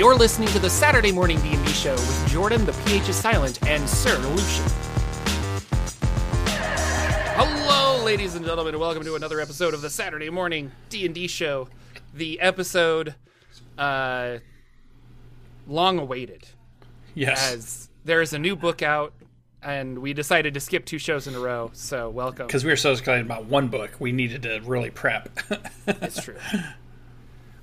You're listening to the Saturday Morning D&D Show with Jorphdan, the PH is silent, and Sir Lucien. Hello, ladies and gentlemen, and welcome to another episode of the Saturday Morning D&D Show. The episode, uh, long awaited, Yes, as there is a new book out, and we decided to skip two shows in a row. So welcome. because we were so excited about one book, we needed to really prep. It's true.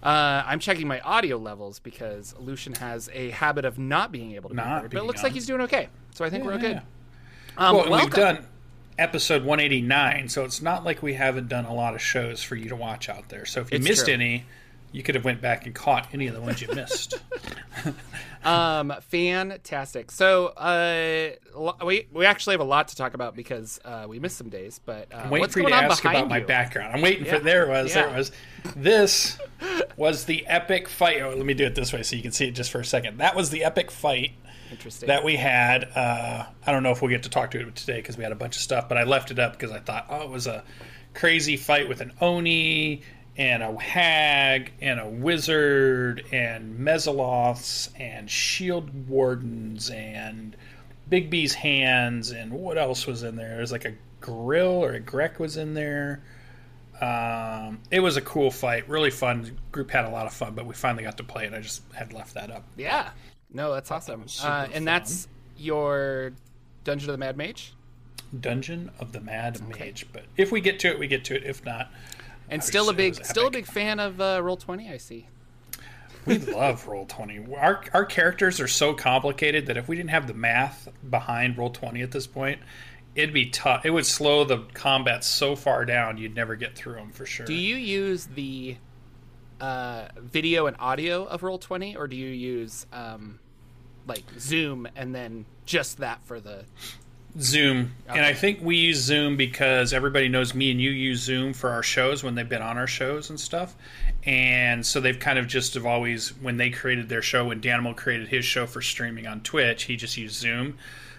Uh, I'm checking my audio levels because Lucien has a habit of not being able to be heard, but it looks on. like he's doing okay. So I think we're okay. Yeah. Um, well, welcome. we've done episode 189, so it's not like we haven't done a lot of shows for you to watch out there. So if you It's missed true. any, you could have went back and caught any of the ones you missed. Um, fantastic. So uh, we we actually have a lot to talk about because uh, we missed some days. But uh, I'm waiting what's for you to ask about my background. I'm waiting Yeah. for there it was there it was. This was the epic fight. Oh, let me do it this way so you can see it just for a second. That was the epic fight Interesting. that we had. Uh, I don't know if we'll get to talk to it today because we had a bunch of stuff, but I left it up because I thought, oh, it was a crazy fight with an Oni and a hag and a wizard and Mezzoloths and shield wardens and Bigby's hands and what else was in there? There's like a grell or a grick was in there. Um, it was a cool fight, really fun. Group had a lot of fun, but we finally got to play it. I just had left that up. yeah. No, that's awesome. was super uh, and fun. that's your Dungeon of the Mad Mage. Dungeon of the Mad Mage. But if we get to it, we get to it. If not, And still a big, still a big fan of uh, Roll Twenty. I see. we love Roll Twenty. Our our characters are so complicated that if we didn't have the math behind Roll Twenty at this point, it'd be tough. It would slow the combat so far down you'd never get through them for sure. Do you use the uh, video and audio of Roll Twenty, or do you use um, like Zoom and then just that for the? Zoom, and I think we use Zoom because everybody knows me and you use Zoom for our shows when they've been on our shows and stuff. And so they've kind of just have always when they created their show when Danimal created his show for streaming on Twitch, he just used Zoom.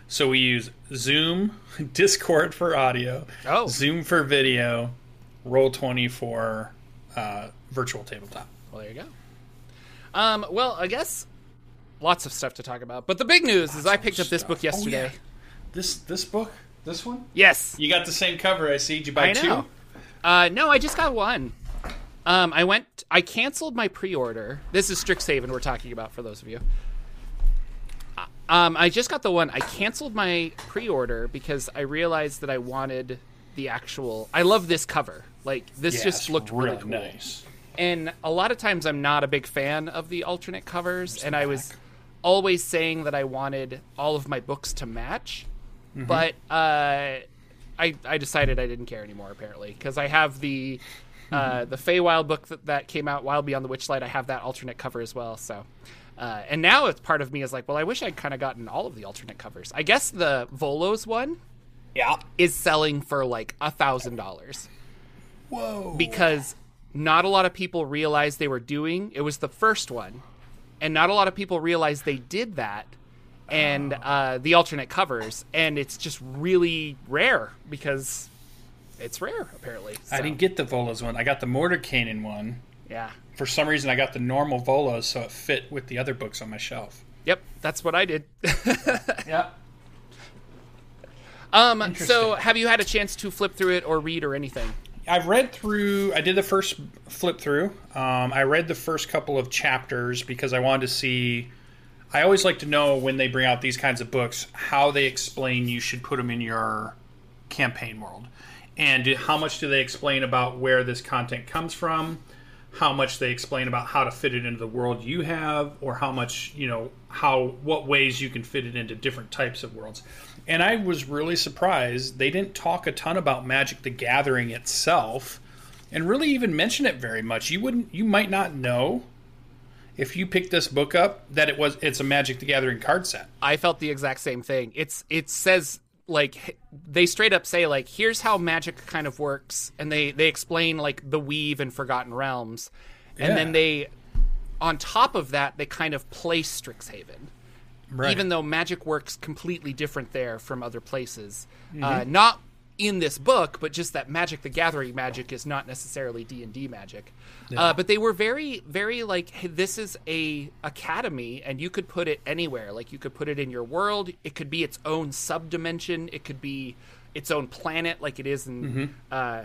So we use Zoom, Discord for audio, Oh. Zoom for video, Roll Twenty for uh, virtual tabletop. Well, there you go. Um, well, I guess lots of stuff to talk about, but the big news is I picked up this stuff. book Oh, yesterday. yeah. This this book, this one, Yes, you got the same cover. I see. Did you buy I know. two? Uh, no, I just got one. Um, I went. I canceled my pre-order. This is Strixhaven we're talking about for those of you. Uh, Um, I just got the one. I canceled my pre-order because I realized that I wanted the actual. I love this cover. Like this Yeah, just looked really, cool. nice. And a lot of times I'm not a big fan of the alternate covers, and I was always saying that I wanted all of my books to match, Mm-hmm. but uh, I I decided I didn't care anymore apparently because I have the uh, the Feywild book that, that came out, Wild Beyond the Witchlight. I have that alternate cover as well. So, uh, and now it's part of me is like, well, I wish I'd kind of gotten all of the alternate covers. I guess the Volos one Yeah. is selling for like a thousand dollars Whoa. because not a lot of people realized they were doing it was the first one and not a lot of people realized they did that and uh, the alternate covers and it's just really rare because it's rare apparently I didn't get the Volos one. I got the Mortar Mordenkainen one. yeah For some reason, I got the normal Volos, so it fit with the other books on my shelf. yep that's what i did Yeah. um so have you had a chance to flip through it or read or anything I've read through. I did the first flip through. Um, I read the first couple of chapters because I wanted to see. I always like to know when they bring out these kinds of books how they explain you should put them in your campaign world, and do- how much do they explain about where this content comes from, how much they explain about how to fit it into the world you have, or how much you know how what ways you can fit it into different types of worlds. And I was really surprised they didn't talk a ton about Magic the Gathering itself and really even mention it very much. You wouldn't you might not know if you picked this book up that it was it's a Magic the Gathering card set. I felt the exact same thing. It's it says like they straight up say like here's how magic kind of works and they they explain like the weave and forgotten realms and Yeah. then they on top of that they kind of place Strixhaven Right. even though magic works completely different there from other places Mm-hmm. uh, not in this book, but just that Magic the Gathering magic is not necessarily D and D magic. Uh, but they were very, very like, hey, this is a academy, and you could put it anywhere. Like you could put it in your world. It could be its own subdimension. It could be its own planet, like it is in, uh,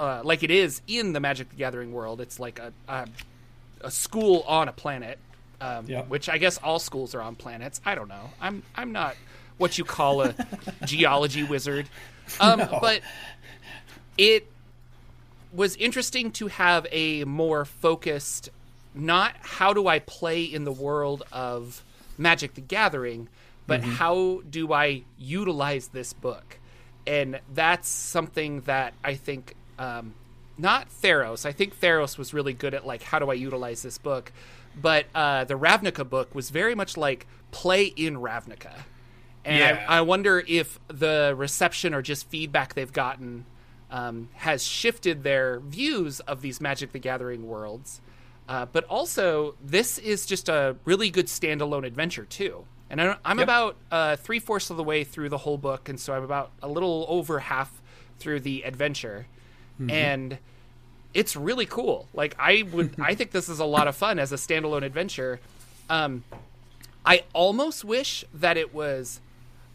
uh, like it is in the Magic the Gathering world. It's like a a, a school on a planet, um, Yeah. which I guess all schools are on planets. I don't know. I'm I'm not what you call a geology wizard, um, but it was interesting to have a more focused not how do I play in the world of Magic the Gathering, but how do I utilize this book? And that's something that I think um, not Theros. I think Theros was really good at like how do I utilize this book, but uh, the Ravnica book was very much like play in Ravnica. And Yeah. I, I wonder if the reception or just feedback they've gotten um, has shifted their views of these Magic the Gathering worlds. Uh, but also, this is just a really good standalone adventure, too. And I, I'm Yep. about uh, three fourths of the way through the whole book, and so I'm about a little over half through the adventure. And it's really cool. Like I would, I think this is a lot of fun as a standalone adventure. Um, I almost wish that it was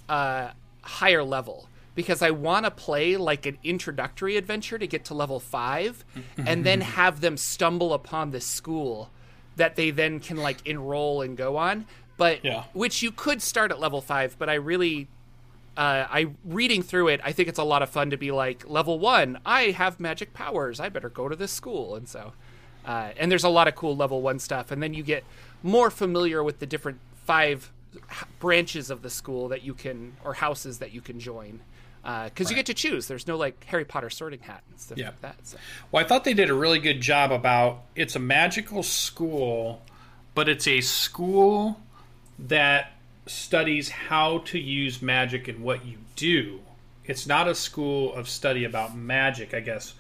uh, higher level because I want to play like an introductory adventure to get to level five, and then have them stumble upon this school that they then can like enroll and go on. But Yeah. which you could start at level five, but I really uh, I reading through it, I think it's a lot of fun to be like level one. I have magic powers. I better go to this school, and so uh, and there's a lot of cool level one stuff, and then you get more familiar with the different five branches of the school that you can or houses that you can join uh, because you get to choose. There's no like Harry Potter sorting hat and stuff Yeah. like that. So. Well, I thought they did a really good job about it's a magical school, but it's a school that studies how to use magic and what you do. It's not a school of study about magic, I guess.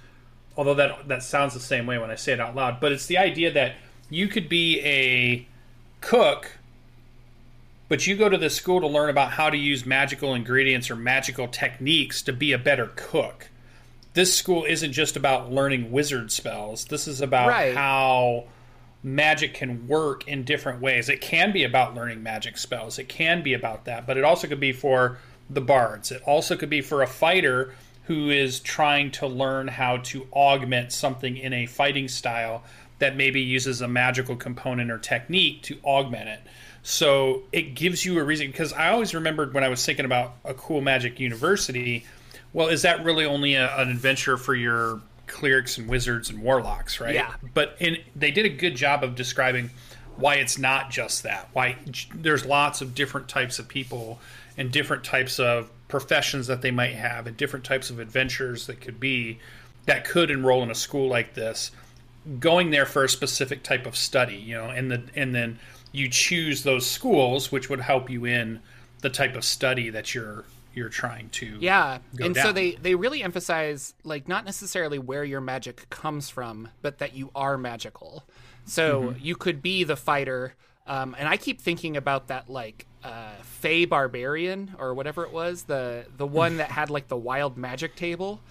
Although that that sounds the same way when I say it out loud, but it's the idea that you could be a cook but you go to this school to learn about how to use magical ingredients or magical techniques to be a better cook. This school isn't just about learning wizard spells. This is about Right. how magic can work in different ways. It can be about learning magic spells. It can be about that, but it also could be for the bards. It also could be for a fighter who is trying to learn how to augment something in a fighting style that maybe uses a magical component or technique to augment it. So it gives you a reason because I always remembered when I was thinking about a cool magic university, well, is that really only a, an adventure for your clerics and wizards and warlocks, right? Yeah. But in, they did a good job of describing why it's not just that. Why there's lots of different types of people and different types of professions that they might have and different types of adventures that could be that could enroll in a school like this going there for a specific type of study, you know, and the and then you choose those schools which would help you in the type of study that you're you're trying to Yeah, go and so they they really emphasize like not necessarily where your magic comes from, but that you are magical. So Mm-hmm. you could be the fighter, um, and I keep thinking about that like uh, Fey Barbarian or whatever it was, the the one that had like the wild magic table.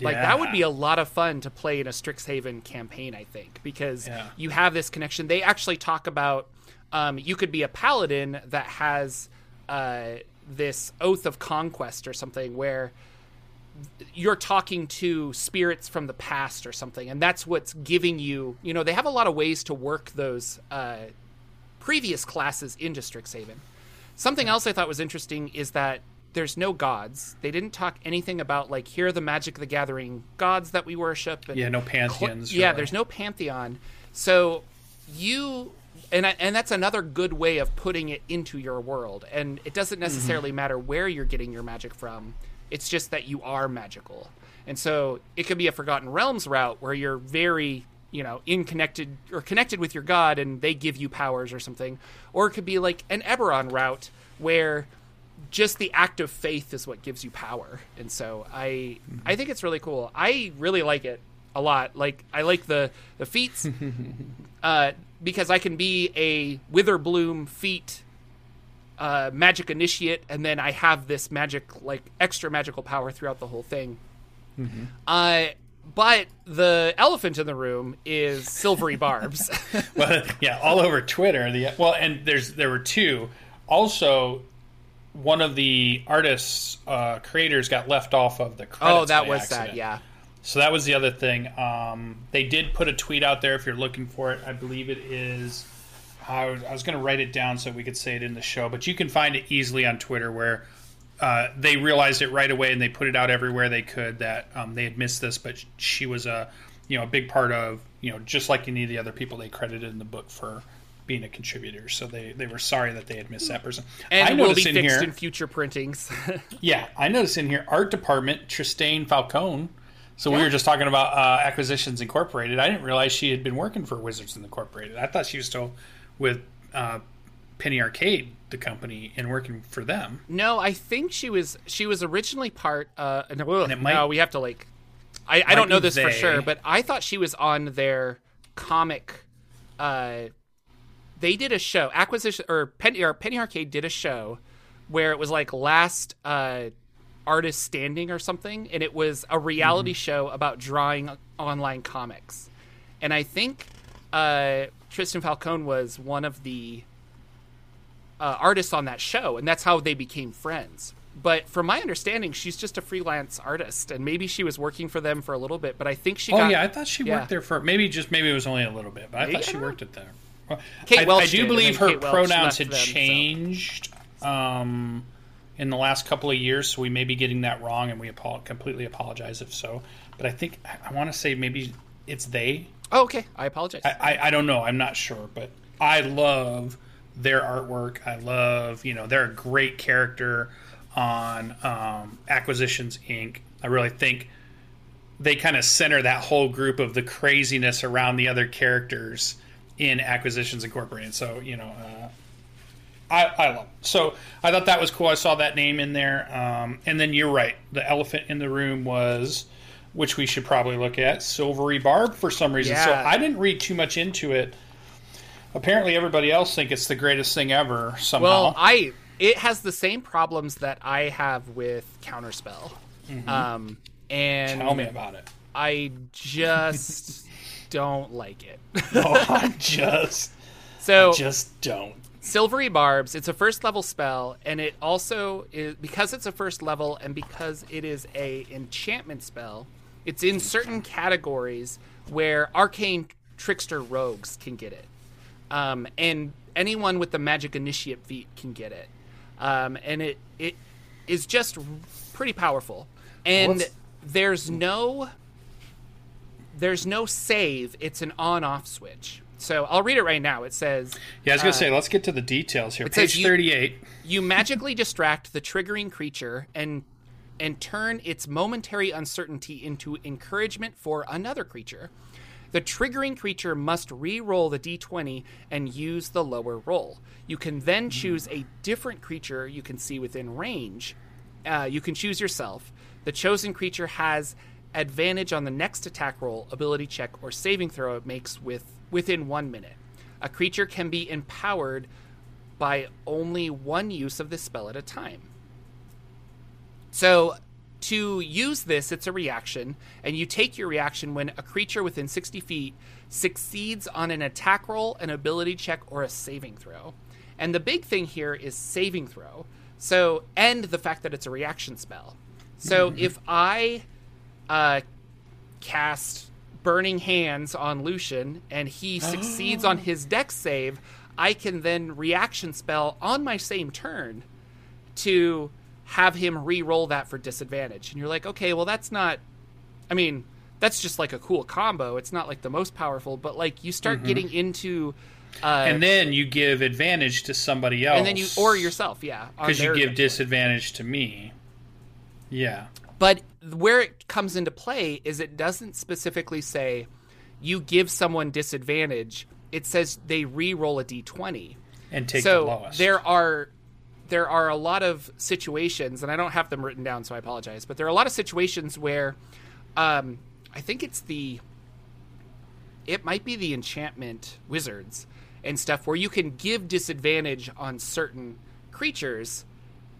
Like that would be a lot of fun to play in a Strixhaven campaign, I think, because Yeah. you have this connection. They actually talk about um, you could be a paladin that has uh, this oath of conquest or something where you're talking to spirits from the past or something, and that's what's giving you. You know, they have a lot of ways to work those uh, previous classes into Strixhaven. Something else I thought was interesting is that there's no gods. They didn't talk anything about like here are the Magic of the Gathering gods that we worship. And Yeah, no cl- pantheons. yeah, really. there's no pantheon. So you and I, and that's another good way of putting it into your world. And it doesn't mm-hmm. necessarily matter where you're getting your magic from. It's just that you are magical. And so it could be a Forgotten Realms route where you're very, you know, in connected or connected with your god and they give you powers or something. Or it could be like an Eberron route where just the act of faith is what gives you power. And so I I think it's really cool. I really like it a lot. Like I like the the feats uh, because I can be a Witherbloom feat uh, magic initiate, and then I have this magic, like extra magical power throughout the whole thing. Uh, but the elephant in the room is silvery barbs. well, yeah, all over Twitter. The well, and there's there were two. Also, one of the artists uh, creators got left off of the credits. oh, that was accident. sad. Yeah. So that was the other thing. Um, they did put a tweet out there if you're looking for it. I believe it is. I was, was going to write it down so we could say it in the show, but you can find it easily on Twitter where uh, they realized it right away and they put it out everywhere they could that um, they had missed this, but she was a you know a big part of you know just like any of the other people they credited in the book for being a contributor. So they, they were sorry that they had missed that person. And I will be in fixed here, in future printings. yeah, I noticed in here art department Tristane Falcone. So we were just talking about uh, Acquisitions Incorporated. I didn't realize she had been working for Wizards Incorporated. I thought she was still with uh, Penny Arcade, the company, and working for them. no, I think she was she was originally part. Uh, no, it might- no, we have to like. I, I don't know this for sure, but I thought she was on their comic. Uh, they did a show acquisition or Penny or Penny Arcade did a show where it was like last uh, artist standing or something, and it was a reality Mm-hmm. show about drawing online comics, and I think uh, Tristan Falcone was one of the uh, artists on that show, and that's how they became friends. But from my understanding, she's just a freelance artist, and maybe she was working for them for a little bit. But I think she Oh got yeah, I thought she yeah. worked there for maybe just maybe it was only a little bit, but I Maybe, thought she don't worked it there. Well, Kate I, Welch I did, do and believe her Kate pronouns had them, so- changed um, in the last couple of years, so we may be getting that wrong, and we apo- completely apologize if so. But I think I, I want to say maybe it's they. Oh, okay. I apologize. I, I, I don't know. I'm not sure, but I love their artwork. I love, you know, they're a great character on um, Acquisitions Inc. I really think they kind of center that whole group of the craziness around the other characters in Acquisitions Incorporated. So, you know, uh, I, I love it. So I thought that was cool. I saw that name in there. Um, and then you're right. The elephant in the room was, which we should probably look at, Silvery Barb for some reason. So I didn't read too much into it. Apparently, everybody else think it's the greatest thing ever somehow. well, I it has the same problems that I have with Counterspell, um, and Tell me about it. I just don't like it. Oh, I just, so just don't. Silvery Barbs, it's a first level spell, and it also is because it's a first level and because it is a enchantment spell, it's in certain categories where arcane trickster rogues can get it. Um, and anyone with the magic initiate feat can get it. Um, and it it is just pretty powerful. And What's- there's no there's no save, it's an on off switch. So I'll read it right now. It says Yeah, I was gonna say, let's get to the details here. Uh, Page you- thirty-eight. you magically distract the triggering creature and and turn its momentary uncertainty into encouragement for another creature. The triggering creature must re-roll the d20 and use the lower roll. You can then choose a different creature you can see within range. Uh, you can choose yourself. The chosen creature has advantage on the next attack roll, ability check, or saving throw it makes with within one minute. A creature can be empowered by only one use of this spell at a time. So, to use this, it's a reaction, and you take your reaction when a creature within 60 feet succeeds on an attack roll, an ability check, or a saving throw. And the big thing here is saving throw. So, and the fact that it's a reaction spell. So, if I uh, cast Burning Hands on Lucien and he succeeds on his dex save, I can then reaction spell on my same turn to have him re-roll that for disadvantage. And you're like, okay, well that's not I mean, that's just like a cool combo. It's not like the most powerful, but like you start getting into uh And then you give advantage to somebody else. and then you or yourself, yeah. because you give disadvantage to me. Yeah. But where it comes into play is it doesn't specifically say you give someone disadvantage. It says they re-roll a d20. And take so the lowest. there are there are a lot of situations, and I don't have them written down, so I apologize. But there are a lot of situations where um, I think it's the it might be the enchantment wizards and stuff where you can give disadvantage on certain creatures,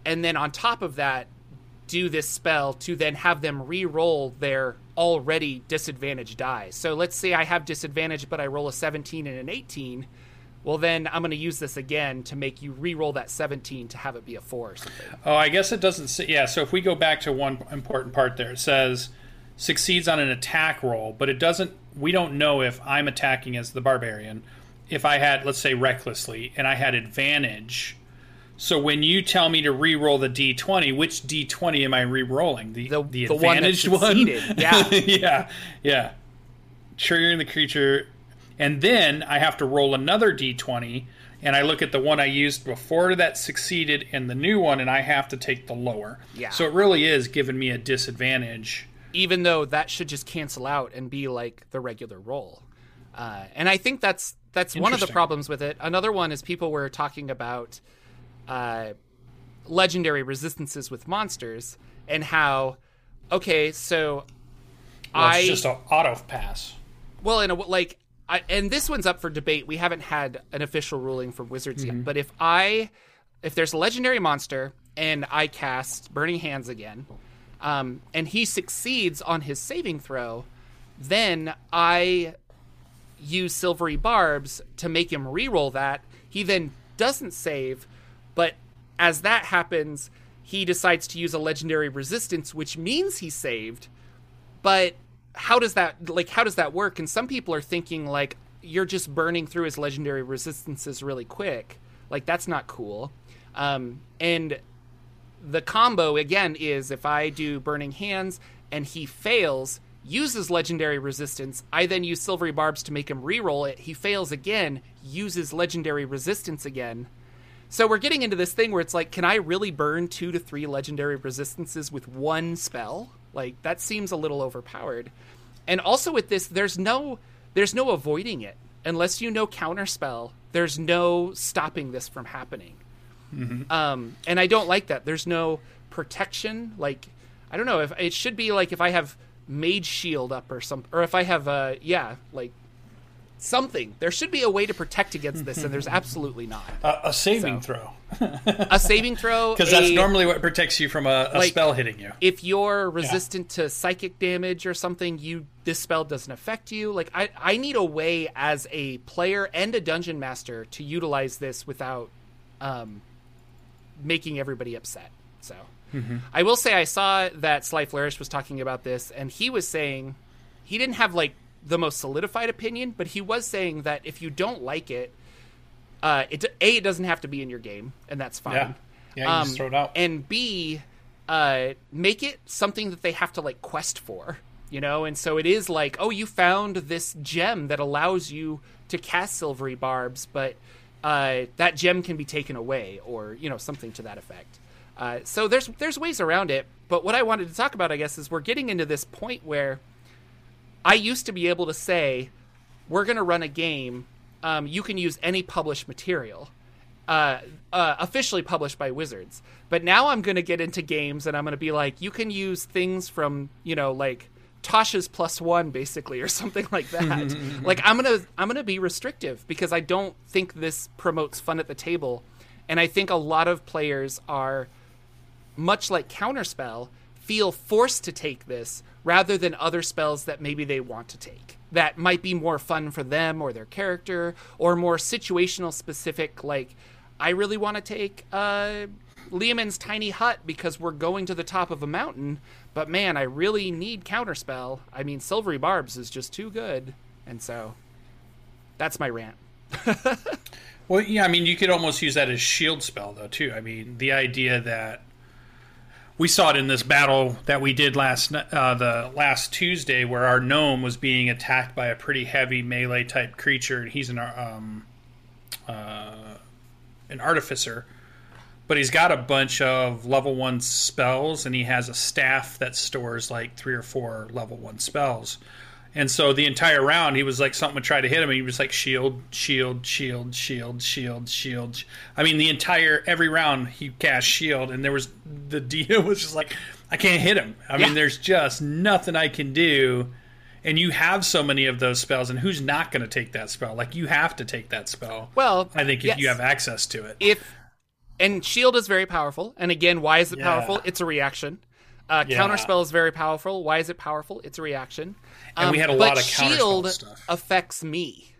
and then on top of that, do this spell to then have them re-roll their already disadvantaged die. So let's say I have disadvantage, but I roll a 17 and an 18. Well, then I'm going to use this again to make you re-roll that 17 to have it be a four or something. Oh, I guess it doesn't say. Yeah, so if we go back to one important part there, it says succeeds on an attack roll, but it doesn't. We don't know if I'm attacking as the barbarian. If I had, let's say, recklessly, and I had advantage. So when you tell me to re-roll the d20, which d20 am I re-rolling? The The- the, the advantaged one. succeeded, yeah. yeah, yeah. Triggering the creature, and then I have to roll another d20, and I look at the one I used before that succeeded and the new one, and I have to take the lower. Yeah. So it really is giving me a disadvantage. even though that should just cancel out and be like the regular roll. Uh, and I think that's that's one of the problems with it. Another one is people were talking about uh, legendary resistances with monsters and how okay, so Well, I it's just an auto pass. well, in a like, I, and this one's up for debate. We haven't had an official ruling from Wizards yet. But if I, if there's a legendary monster and I cast Burning Hands again, um, and he succeeds on his saving throw, then I use Silvery Barbs to make him re-roll that. He then doesn't save, but as that happens, he decides to use a legendary resistance, which means he saved. But how does that like how does that work? And some people are thinking like you're just burning through his legendary resistances really quick. Like that's not cool. Um, and the combo again is if i do burning hands and he fails uses legendary resistance. I then use silvery barbs to make him re-roll it. He fails again uses legendary resistance again so we're getting into this thing where it's like, can I really burn two to three legendary resistances with one spell? Like that seems a little overpowered. And also with this, there's no there's no avoiding it unless you know counterspell. There's no stopping this from happening. Um, and I don't like that. There's no protection. Like I don't know if it should be like if I have mage shield up or some, or if I have uh yeah like something. There should be a way to protect against this, and there's absolutely not A, a saving So. throw, a saving throw because that's normally what protects you from a, a Like- spell hitting you. if you're resistant to psychic damage or something you this spell doesn't affect you like i i need a way as a player and a dungeon master to utilize this without um making everybody upset so i will say i saw that sly flourish was talking about this and he was saying he didn't have like the most solidified opinion but he was saying that if you don't like it uh, it a it doesn't have to be in your game, and that's fine. Yeah. Yeah, you just throw it out. And b uh, make it something that they have to like quest for, you know. And so it is like, oh, you found this gem that allows you to cast silvery barbs, but uh, that gem can be taken away, or you know, something to that effect. Uh, so there's there's ways around it. But what I wanted to talk about, I guess, is we're getting into this point where I used to be able to say, we're going to run a game. Um, you can use any published material, uh, uh, officially published by Wizards. But now I'm going to get into games and I'm going to be like, you can use things from, you know, like Tasha's plus one, basically, or something like that. like I'm gonna I'm gonna be restrictive because I don't think this promotes fun at the table, and I think a lot of players are much like Counterspell, feel forced to take this rather than other spells that maybe they want to take. That might be more fun for them or their character, or more situational specific, like, I really want to take uh, Leomund's Tiny Hut because we're going to the top of a mountain, but man, I really need Counterspell. I mean, Silvery Barbs is just too good. And so, that's my rant. Well, yeah, I mean, you could almost use that as shield spell though too. I mean, the idea that we saw it in this battle that we did last uh, the last Tuesday, where our gnome was being attacked by a pretty heavy melee type creature, and he's an um, uh, an artificer, but he's got a bunch of level one spells, and he has a staff that stores like three or four level one spells. And so the entire round, he was like something would try to hit him, and he was like shield, shield, shield, shield, shield, shield. I mean, the entire every round he cast shield, and there was the deal was just like I can't hit him. I Yeah. mean, there's just nothing I can do. And you have so many of those spells, and who's not going to take that spell? Like you have to take that spell. Well, I think if yes. you have access to it. if and shield is very powerful. And again, why is it Yeah. powerful? It's a reaction. Uh, Yeah. Counterspell is very powerful. Why is it powerful? It's a reaction. And we Um, had a lot of counterspell shield stuff. affects me,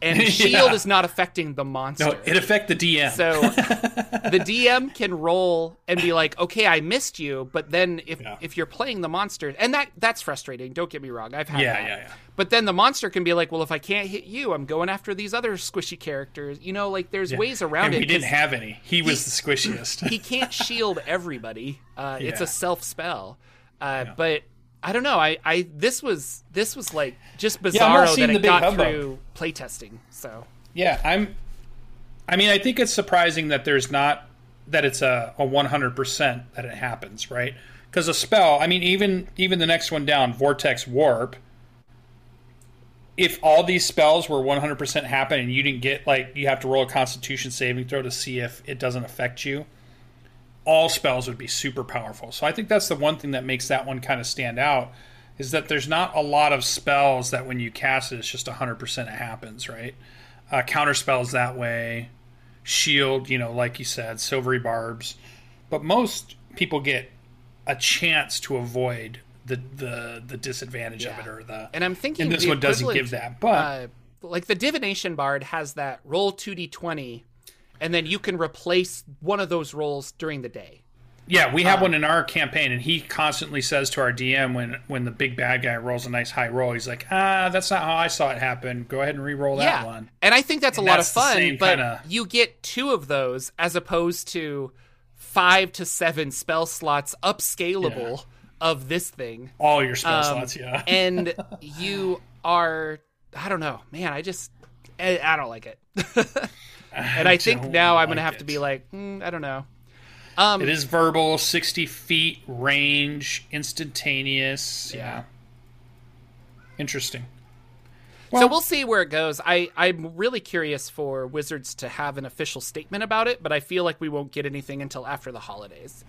and Yeah. shield is not affecting the monster. No, it affect the DM. So the DM can roll and be like, "Okay, I missed you," but then if Yeah. if you're playing the monster, and that that's frustrating. Don't get me wrong, I've had Yeah, that. yeah, yeah. But then the monster can be like, "Well, if I can't hit you, I'm going after these other squishy characters." You know, like there's ways around and it. we didn't have any. He was the squishiest. he can't shield everybody. Uh, It's a self spell. Uh, But I don't know. I, I this was this was like just Yeah, bizarro seeing that it got hubbub. through playtesting. So Yeah, I'm. I mean, I think it's surprising that there's not that it's a a 100 percent that it happens, right? Because a spell, I mean, even even the next one down, Vortex Warp. If all these spells were 100 percent happen and you didn't get like you have to roll a Constitution saving throw to see if it doesn't affect you, all spells would be super powerful. So I think that's the one thing that makes that one kind of stand out is that there's not a lot of spells that when you cast it, it's just 100% it happens, right? Uh, counter spells that way, shield, you know, like you said, silvery barbs. But most people get a chance to avoid the the, the disadvantage of it or the. and I'm thinking and this one doesn't give that, but uh, like the divination bard has that roll two d twenty, and then you can replace one of those rolls during the day. Yeah, we have one in our campaign, and he constantly says to our DM when when the big bad guy rolls a nice high roll, he's like, "Ah, that's not how I saw it happen. Go ahead and re-roll that yeah, one." and I think that's And a lot that's of fun. But kinda- you get two of those as opposed to five to seven spell slots upscalable of this thing. All your spell Um, slots, yeah. and you are I don't know, man. I just I, I don't like it, and I think don't now I'm gonna have it. to be like, mm, I don't know. Um, It is verbal, sixty feet range, instantaneous. Yeah, interesting. so we'll see where it goes. I I'm really curious for Wizards to have an official statement about it, but I feel like we won't get anything until after the holidays.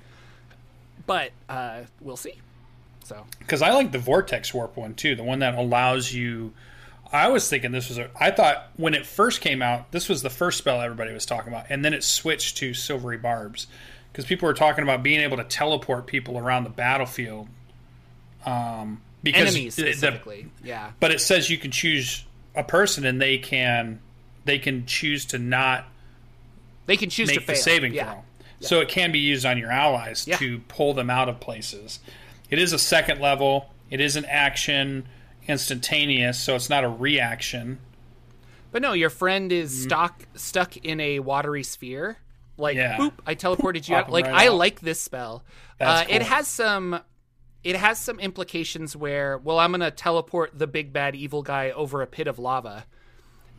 But uh, we'll see. So because I like the vortex warp one too, the one that allows you. I was thinking this was a. I thought when it first came out, this was the first spell everybody was talking about, and then it switched to silvery barbs because people were talking about being able to teleport people around the battlefield. Um, because enemies the- the- specifically, yeah. but it says you can choose a person, and they can they can choose to not They can choose to make fail. the saving yeah. throw. So it can be used on your allies Yeah. to pull them out of places. It is a second level. It is an action instantaneous, so it's not a reaction. But no, your friend is stuck stuck in a watery sphere. Like, Mm-hmm. Yeah. boop! I teleported you out. Like, right I like this spell. Uh, It has some. It has some implications where, well, I'm gonna teleport the big bad evil guy over a pit of lava,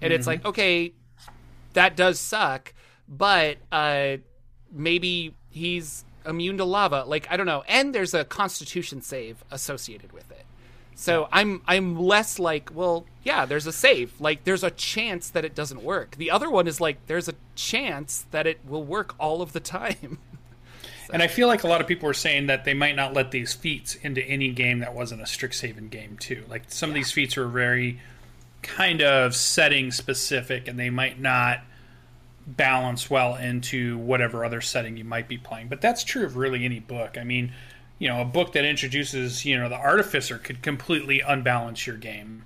and it's Mm-hmm. like, okay, that does suck, but uh, maybe he's immune to lava. Like, I don't know. And there's a Constitution save associated with it. So I'm I'm less like, well, yeah, there's a save. Like there's a chance that it doesn't work. The other one is like there's a chance that it will work all of the time. And I feel like a lot of people are saying that they might not let these feats into any game that wasn't a Strixhaven game too. Like some of these feats are very kind of setting specific, and they might not balance well into whatever other setting you might be playing. But that's true of really any book. I mean, you know, a book that introduces you know the artificer could completely unbalance your game.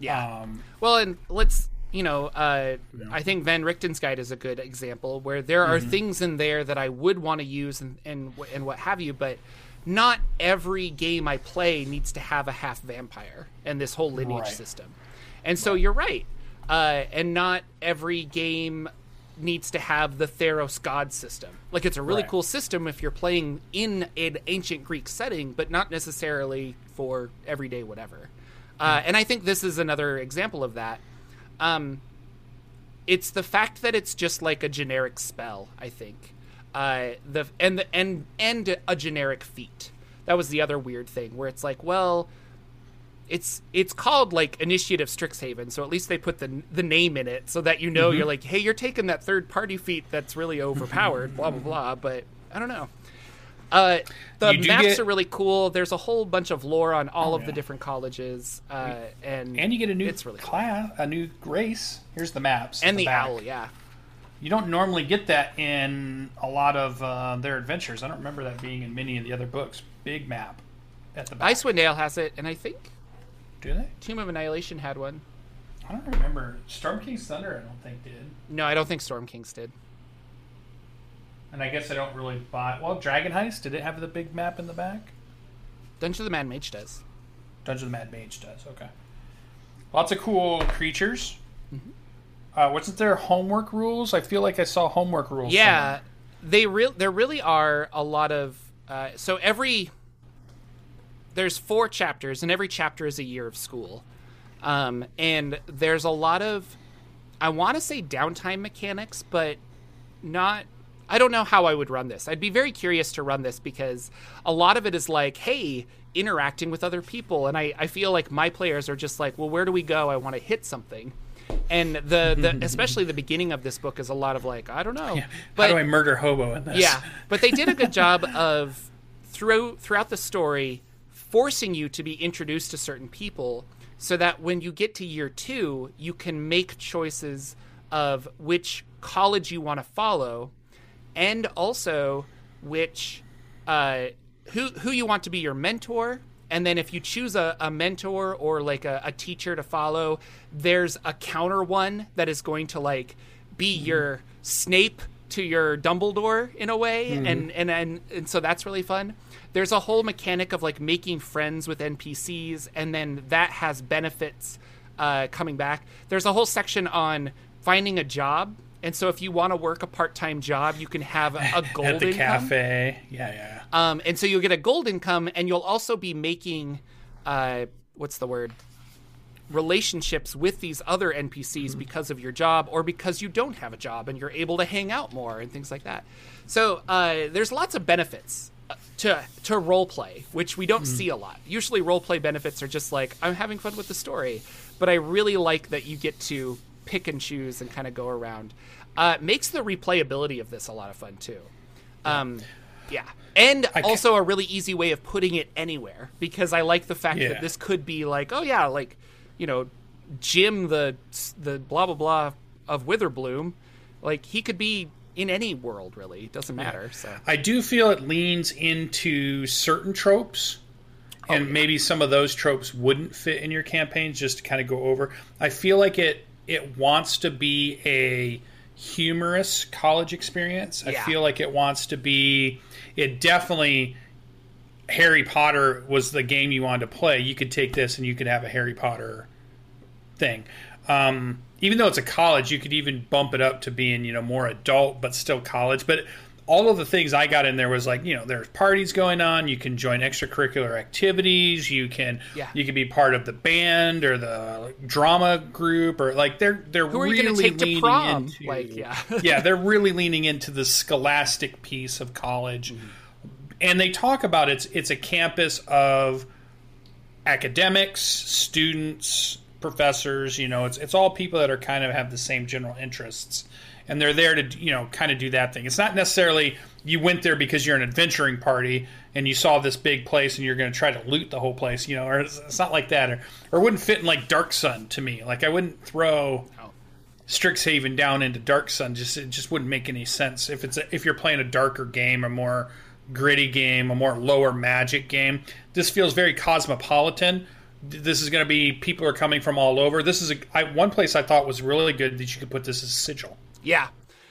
Yeah. Um, Well, and let's you know, uh, I think Van Richten's guide is a good example where there Mm-hmm. are things in there that I would want to use and, and and what have you, but not every game I play needs to have a half vampire and this whole lineage Right. system. And so you're right, uh, and not every game needs to have the Theros god system. Like it's a really Right. cool system if you're playing in an ancient Greek setting, but not necessarily for everyday whatever. Uh, and I think this is another example of that. Um, it's the fact that it's just like a generic spell. I think uh, the and the and and a generic feat. That was the other weird thing where it's like, well, it's it's called like Initiative Strixhaven, so at least they put the the name in it so that you know Mm-hmm. you're like, hey, you're taking that third party feat that's really overpowered, blah blah blah. But I don't know. Uh, the maps get- are really cool. There's a whole bunch of lore on all of the different colleges, uh, and and you get a new It's really cool. class, a new race. Here's the maps and the back. owl, yeah. You don't normally get that in a lot of uh, their adventures. I don't remember that being in many of the other books. Big map at the back. Icewind Dale has it, and I think Do they? Tomb of Annihilation had one. I don't remember. Storm King's Thunder, I don't think did. No, I don't think Storm Kings did. And I guess I don't really buy. Well, Dragon Heist did it have the big map in the back? Dungeon of the Mad Mage does. Dungeon of the Mad Mage does. Okay. Lots of cool creatures. Uh, wasn't there homework rules? I feel like I saw homework rules. Yeah, they real there really are a lot of uh, so every there's four chapters and every chapter is a year of school, um, and there's a lot of I want to say downtime mechanics, but not. I don't know how I would run this. I'd be very curious to run this because a lot of it is like, hey, interacting with other people, and I, I feel like my players are just like, well, where do we go? I want to hit something. And the, the especially the beginning of this book is a lot of like I don't know, Somewhere. but How do I murder hobo in this? yeah, but they did a good job of through throughout the story forcing you to be introduced to certain people so that when you get to year 2, you can make choices of which college you want to follow and also which uh, who who you want to be your mentor. And then if you choose a, a mentor or like a, a teacher to follow there's a counter one that is going to like be your snape to your dumbledore in a way. And, and and and so that's really fun there's a whole mechanic of like making friends with npcs and then that has benefits uh, coming back there's a whole section on finding a job and so if you want to work a part-time job you can have a, gold At the income. cafe. Yeah, yeah. Um, and so you'll get a gold income, and you'll also be making, uh, what's the word? Relationships with these other NPCs because of your job, or because you don't have a job and you're able to hang out more and things like that. So uh, there's lots of benefits to to role play, which we don't see a lot. Usually, role play benefits are just like I'm having fun with the story, but I really like that you get to pick and choose and kind of go around. Uh, makes the replayability of this a lot of fun too. Um, yeah. And also a really easy way of putting it anywhere because I like the fact Yeah. that this could be like, oh yeah, like, you know, Jim the the blah blah blah of Witherbloom, like he could be in any world really. It doesn't matter. So I do feel it leans into certain tropes, Oh, and maybe some of those tropes wouldn't fit in your campaigns. Just to kind of go over, I feel like it it wants to be a humorous college experience. I feel like it wants to be. It definitely. Harry Potter was the game you wanted to play. You could take this and you could have a Harry Potter thing. Um, even though it's a college, you could even bump it up to being you know more adult, but still college. But all of the things I got in there was like you know there's parties going on. You can join extracurricular activities. You can Yeah. you can be part of the band or the drama group or like they're they're who are you really to take to leaning prom? into Like, yeah. yeah they're really leaning into the scholastic piece of college. Mm-hmm. And they talk about it's it's a campus of academics, students, professors. You know, it's it's all people that are kind of have the same general interests, and they're there to you know kind of do that thing. It's not necessarily you went there because you're an adventuring party and you saw this big place and you're going to try to loot the whole place. You know, or it's, it's not like that, or or it wouldn't fit in like Dark Sun to me. Like I wouldn't throw. Strixhaven down into Dark Sun just it just wouldn't make any sense if it's a, if you're playing a darker game, a more gritty game, a more lower magic game. This feels very cosmopolitan. This is going to be people are coming from all over. This is a I, one place I thought was really good that you could put this as sigil. yeah.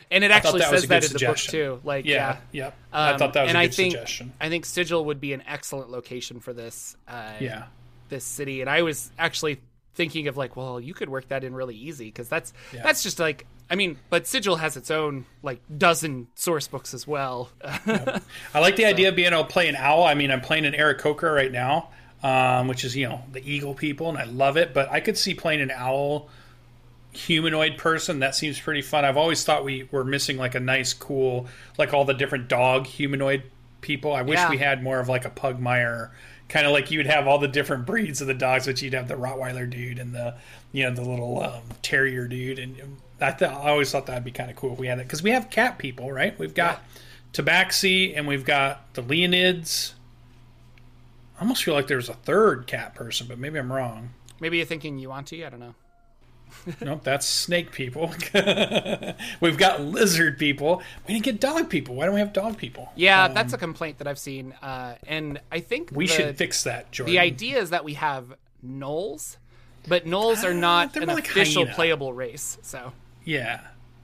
And it actually that says that in the book too. Like Yeah, yeah. yeah. I thought that was and a I good think, suggestion. I think Sigil would be an excellent location for this. Uh, Yeah, this city and i was actually thinking of like well you could work that in really easy because that's that's just like i mean but sigil has its own like dozen source books as well I like the idea of being able to play an owl. I mean, I'm playing an Aarakocra right now, um, which is you know the eagle people, and I love it. But I could see playing an owl humanoid person. That seems pretty fun. I've always thought we were missing like a nice, cool, like all the different dog humanoid people. I wish Yeah. we had more of like a Pugmire, kind of like you would have all the different breeds of the dogs, but you'd have the Rottweiler dude and the you know the little um, Terrier dude, and I thought I always thought that'd be kind of cool if we had that because we have cat people, right? We've got Tabaxi and we've got the Leonins. I almost feel like there's a third cat person, but maybe I'm wrong. maybe you're thinking yuanti i don't know nope, that's snake people. We've got lizard people. We didn't get dog people. Why don't we have dog people? Yeah, um, that's a complaint that I've seen, uh, and I think we the, should fix that. Jorphdan. The idea is that we have gnolls, but gnolls are not uh, an like official hyena. playable race. So yeah,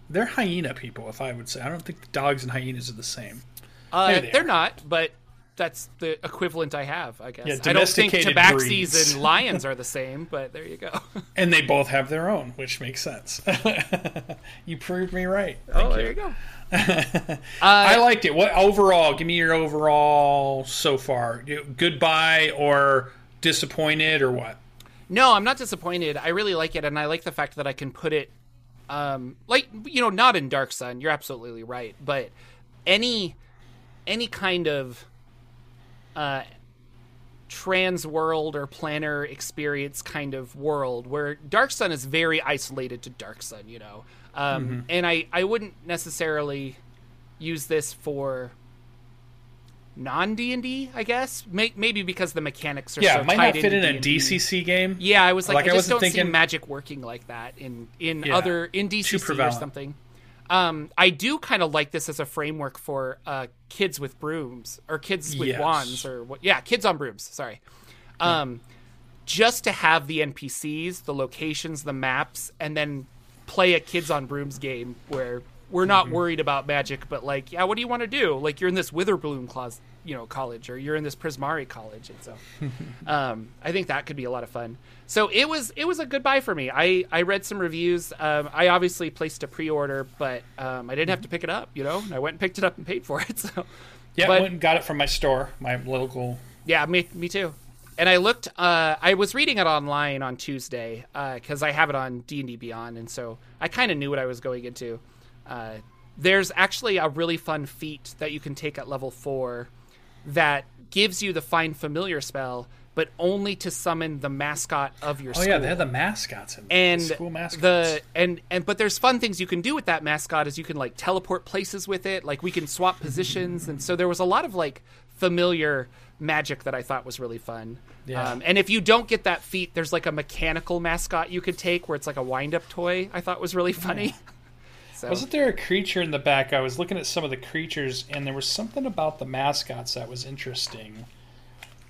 they're hyena people. If I would say, I don't think dogs and hyenas are the same. Uh, they are not, but that's the equivalent I have, I guess. Yeah, I don't think tabaxis breeds. and lions are the same, but there you go. and they both have their own, which makes sense. you proved me right. Oh, Thank oh, there you, go. uh, I liked it. What overall? Give me your overall so far. Goodbye or disappointed or what? No, I'm not disappointed. I really like it, and I like the fact that I can put it, um, like you know, not in Dark Sun. You're absolutely right, but any any kind of uh, trans world or planar experience kind of world where Dark Sun is very isolated to Dark Sun, you know. Um, mm-hmm. And I, I wouldn't necessarily use this for non D and D, I guess. Maybe because the mechanics are yeah, so might not fit in a DCC game. Yeah, I was like, like I, I just don't thinking... see magic working like that in in yeah, other in DCC or something. Um, I do kind of like this as a framework for uh, kids with brooms or kids with yes. wands or what? Yeah, kids on brooms. Sorry. Um, just to have the NPCs, the locations, the maps, and then play a kids on brooms game where we're not mm-hmm. worried about magic, but like, yeah, what do you want to do? Like, you're in this Witherbloom clause, you know, college, or you're in this Prismari college, and so um, I think that could be a lot of fun. So it was it was a good buy for me. I I read some reviews. Um, I obviously placed a pre order, but um, I didn't have to pick it up. You know, I went and picked it up and paid for it. So yeah, but, went and got it from my store, my local. Yeah, me me too. And I looked. Uh, I was reading it online on Tuesday because uh, I have it on D and D Beyond, and so I kind of knew what I was going into. Uh, there's actually a really fun feat that you can take at level four that gives you the find familiar spell, but only to summon the mascot of your oh, school. yeah, they have the mascots in and the school mascots. The and and but there's fun things you can do with that mascot is you can like teleport places with it, like we can swap positions, and so there was a lot of like familiar magic that I thought was really fun. Yeah. Um, and if you don't get that feat, there's like a mechanical mascot you could take where it's like a wind up toy. I thought was really funny. Yeah. So. Wasn't there a creature in the back? I was looking at some of the creatures, and there was something about the mascots that was interesting.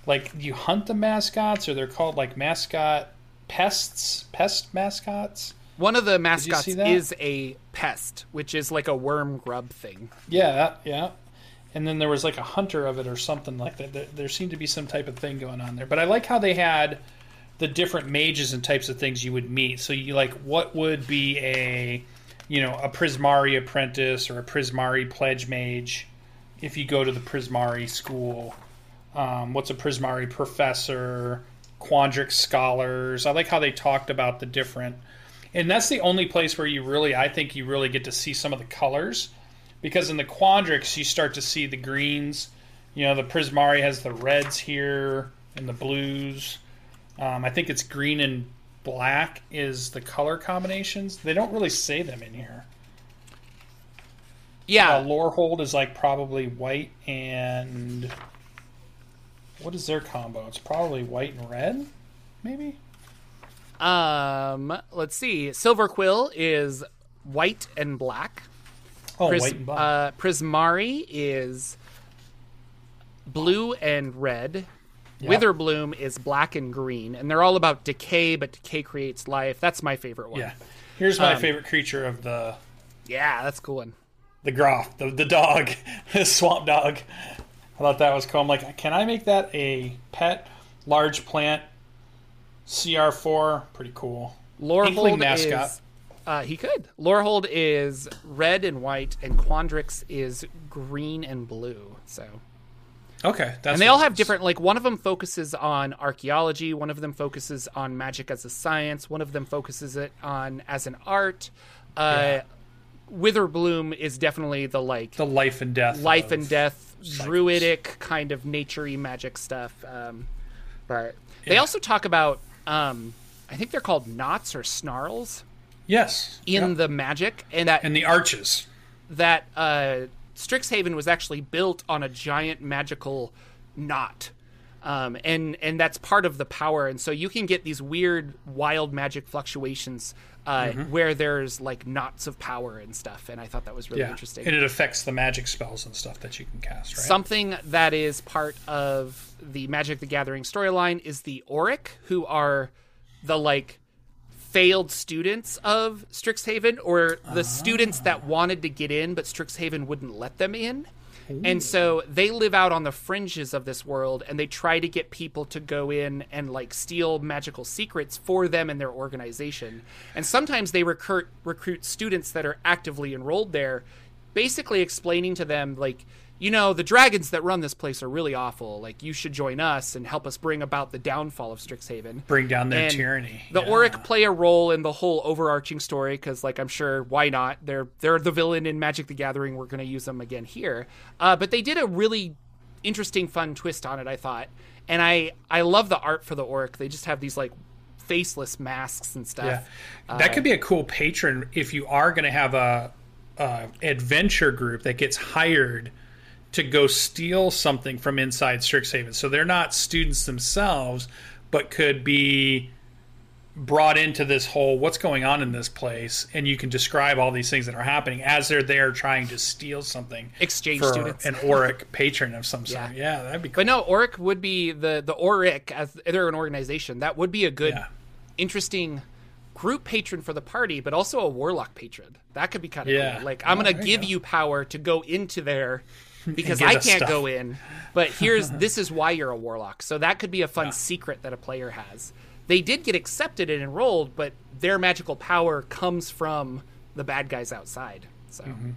Like, you hunt the mascots, or they're called like mascot pests, pest mascots. One of the mascots is a pest, which is like a worm grub thing. Yeah, yeah. And then there was like a hunter of it or something like that. There seemed to be some type of thing going on there. But I like how they had the different mages and types of things you would meet. So you like what would be a you know, a Prismari apprentice or a Prismari pledge mage if you go to the Prismari school. Um, what's a Prismari professor? Quandrix scholars. I like how they talked about the different. And that's the only place where you really, I think, you really get to see some of the colors. Because in the Quandrix, you start to see the greens. You know, the Prismari has the reds here and the blues. Um, I think it's green and black is the color combinations. They don't really say them in here. Yeah, uh, Lorehold is like probably white and what is their combo? It's probably white and red, maybe. Um, let's see. Silverquill is white and black. Oh, Pris- white and black. Uh, Prismari is blue and red. Yep. Witherbloom is black and green, and they're all about decay, but decay creates life. That's my favorite one. Yeah. Here's my um, favorite creature of the. Yeah, that's cool one. The Groff, the, the dog, the swamp dog. I thought that was cool. I'm like, can I make that a pet, large plant, CR4? Pretty cool. Lorehold mascot. Is, uh, he could. Lorehold is red and white, and Quandrix is green and blue. So Okay, and they all have different. Like one of them focuses on archaeology, one of them focuses on magic as a science, one of them focuses it on as an art. Uh, yeah. Witherbloom is definitely the like the life and death, life and death, cycles. druidic kind of naturey magic stuff. Um, but yeah. they also talk about, um, I think they're called knots or snarls. Yes, in the magic and that and the arches that uh, Strixhaven was actually built on a giant magical knot. Um, and and that's part of the power, and so you can get these weird, wild magic fluctuations uh, Mm-hmm. where there's like knots of power and stuff. And I thought that was really Yeah, interesting. and it affects the magic spells and stuff that you can cast, right? Something that is part of the Magic the Gathering storyline is the Oriq, who are the like failed students of Strixhaven or the students that wanted to get in but Strixhaven wouldn't let them in. And so they live out on the fringes of this world and they try to get people to go in and like steal magical secrets for them and their organization. And sometimes they recruit recruit students that are actively enrolled there basically explaining to them like you know the dragons that run this place are really awful like you should join us and help us bring about the downfall of strixhaven Bring down their And tyranny. the Yeah. Oriq play a role in the whole overarching story because, like, I'm sure why not? They're they're the villain in Magic the Gathering. We're going to use them again here. Uh, but they did a really interesting, fun twist on it. I thought, and I I love the art for the Oriq. They just have these like faceless masks and stuff. Yeah, Uh, that could be a cool patron if you are going to have a, a adventure group that gets hired to go steal something from inside Strixhaven. So they're not students themselves, but could be brought into this whole what's going on in this place, and you can describe all these things that are happening as they're there trying to steal something. Exchange for students. an Oriq patron of some sort. Yeah. Yeah, that'd be cool. But no, Oriq would be the the Oriq as they're an organization. That would be a good, Yeah. interesting group patron for the party, but also a warlock patron. That could be kind of Yeah. cool. Like I'm Oh, gonna there you give go. you power to go into there because I can't go in. But here's this is why you're a warlock. So that could be a fun secret that a player has. They did get accepted and enrolled, but their magical power comes from the bad guys outside. So Mm-hmm.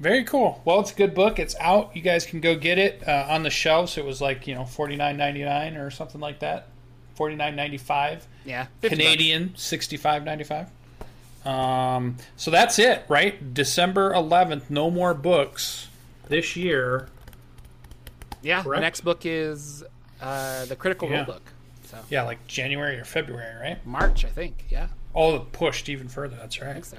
Very cool. Well, it's a good book. It's out. You guys can go get it uh, on the shelves. It was like you know forty nine ninety nine or something like that. Forty nine ninety five yeah, 50 bucks. Canadian, sixty five ninety five. Um, so that's it, right? December eleventh. No more books this year. Yeah, the Correct? next book is uh, the Critical Yeah. Role book. So Yeah, like January or February, right? March, I think. Yeah, Oh, pushed even further. That's I right. so.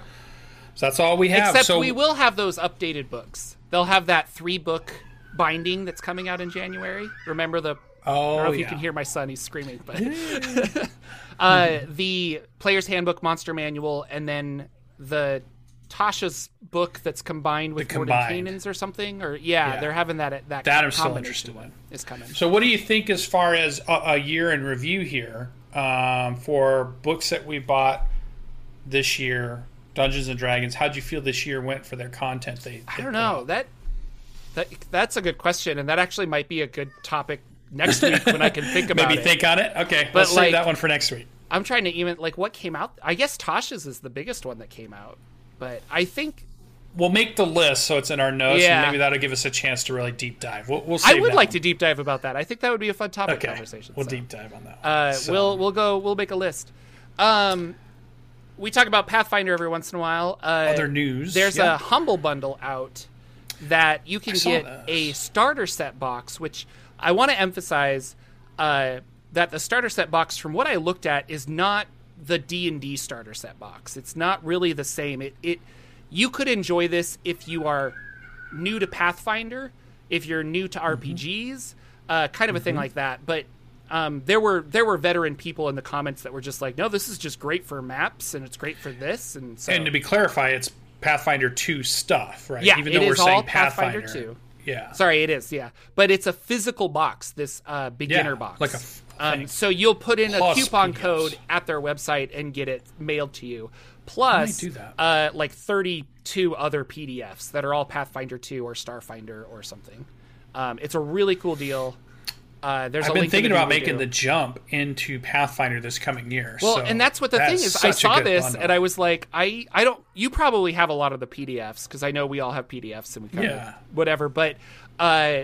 So that's all we have. Except so we will have those updated books. They'll have that three book binding that's coming out in January. Remember the I Oh, don't know if you can hear my son; he's screaming. But uh, the Player's Handbook, Monster Manual, and then the Tasha's book that's combined with The Morden combined. Kanan's or something. Or yeah, Yeah. they're having that at that. That I'm still interested one in. Is coming. So, what do you think as far as a, a year in review here um, for books that we bought this year? Dungeons and Dragons. How'd you feel this year went for their content? They, I don't know that. That that's a good question, and that actually might be a good topic next week when I can think about Maybe it. think on it. Okay, But, let's like- save that one for next week. I'm trying to even like what came out. I guess Tasha's is the biggest one that came out, but I think We'll make the list so it's in our notes, Yeah. and maybe that'll give us a chance to really deep dive. We'll, we'll I would like one. to deep dive about that. I think that would be a fun topic Okay, conversation. we'll so. deep dive on that. One. Uh, So- We'll we'll go. We'll make a list. Um, we talk about Pathfinder every once in a while. Uh, Other news, There's yeah. a humble bundle out that you can get a starter set box, which I want to emphasize uh, that the starter set box, from what I looked at, is not the D and D starter set box. It's not really the same. It it you could enjoy this if you are new to Pathfinder, if you're new to Mm-hmm. RPGs, uh, kind of a thing like that. But um, there were there were veteran people in the comments that were just like, no, this is just great for maps and it's great for this and so and to be clarified, it's Pathfinder two stuff, right? yeah, Even it though we're all saying Pathfinder, Pathfinder, two. Yeah, Sorry, it is yeah, but it's a physical box, this uh, beginner Yeah, box, like a um, so you'll put in a coupon PDFs. code at their website and get it mailed to you. Plus, do that. Uh, like thirty-two other PDFs that are all Pathfinder two or Starfinder or something. Um, it's a really cool deal. Uh, there's I've been thinking about making the jump into Pathfinder this coming year. Well, so and that's what the thing is. I saw this bundle. and I was like, I, I don't. You probably have a lot of the PDFs because I know we all have PDFs and we kind Yeah. of whatever. But uh,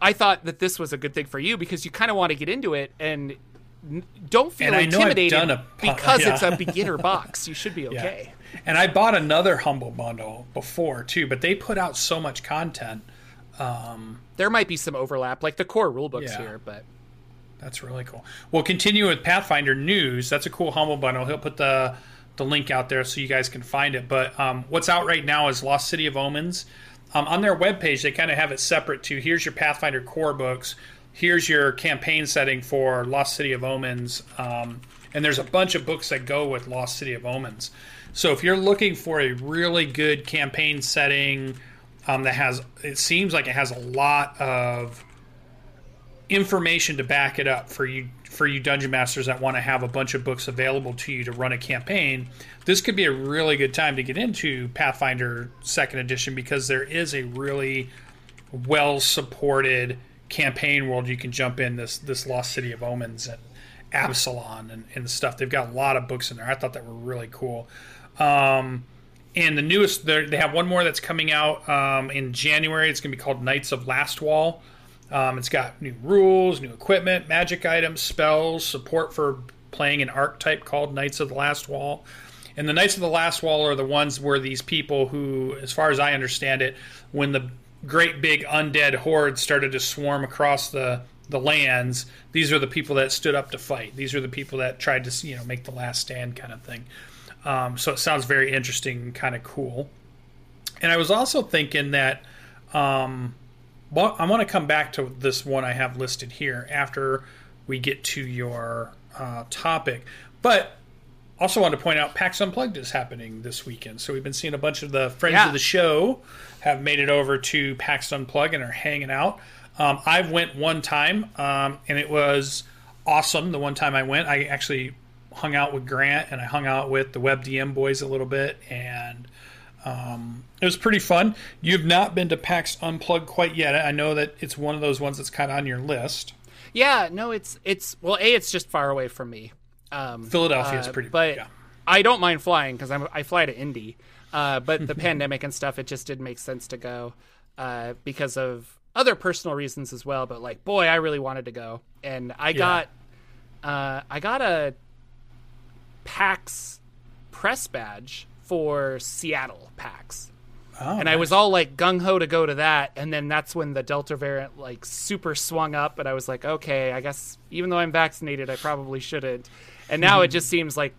I thought that this was a good thing for you because you kind of want to get into it and don't feel And I know I've intimidated pu- because yeah. it's a beginner box. You should be Yeah. okay. And I bought another Humble bundle before too, but they put out so much content. There might be some overlap, like the core rulebooks Yeah. here, but That's really cool. We'll continue with Pathfinder news. That's a cool Humble bundle. He'll put the the link out there so you guys can find it. But um, what's out right now is Lost City of Omens. Um, on their webpage, they kind of have it separate to here's your Pathfinder core books. here's your campaign setting for Lost City of Omens. Um, and there's a bunch of books that go with Lost City of Omens. So if you're looking for a really good campaign setting um, that has, it seems like it has a lot of information to back it up for you for you dungeon masters that want to have a bunch of books available to you to run a campaign this could be a really good time to get into pathfinder second edition because there is a really well supported campaign world you can jump in this this lost city of omens and Absalom and, and stuff. They've got a lot of books in there. I thought that were really cool. Um, and the newest they have one more that's coming out um, in january. It's going to be called knights of lastwall um, it's got new rules, new equipment, magic items, spells, support for playing an archetype called Knights of the Last Wall. And the Knights of the Last Wall are the ones where these people who, as far as I understand it, when the great big undead hordes started to swarm across the the lands, these are the people that stood up to fight. These are the people that tried to, you know, make the last stand kind of thing. Um, so it sounds very interesting, kind of cool. And I was also thinking that um, well, I want to come back to this one I have listed here after we get to your uh, topic. But also want to point out PAX Unplugged is happening this weekend. So we've been seeing a bunch of the friends yeah. of the show have made it over to PAX Unplugged and are hanging out. Um, I've went one time um, and it was awesome. The one time I went, I actually hung out with Grant and I hung out with the WebDM boys a little bit and um, it was pretty fun. You've not been to PAX Unplugged quite yet. I know that it's one of those ones that's kind of on your list. Yeah, no, it's it's well, a it's just far away from me. Um, Philadelphia is uh, pretty, but yeah. I don't mind flying because I fly to Indy. Uh, but the pandemic and stuff, it just didn't make sense to go uh, because of other personal reasons as well. But like, boy, I really wanted to go, and I yeah. got uh, I got a PAX press badge for Seattle PAX. Oh, and nice. I was all like gung ho to go to that, and then that's when the Delta variant like super swung up, and I was like, okay, I guess even though I'm vaccinated, I probably shouldn't. And now it just seems like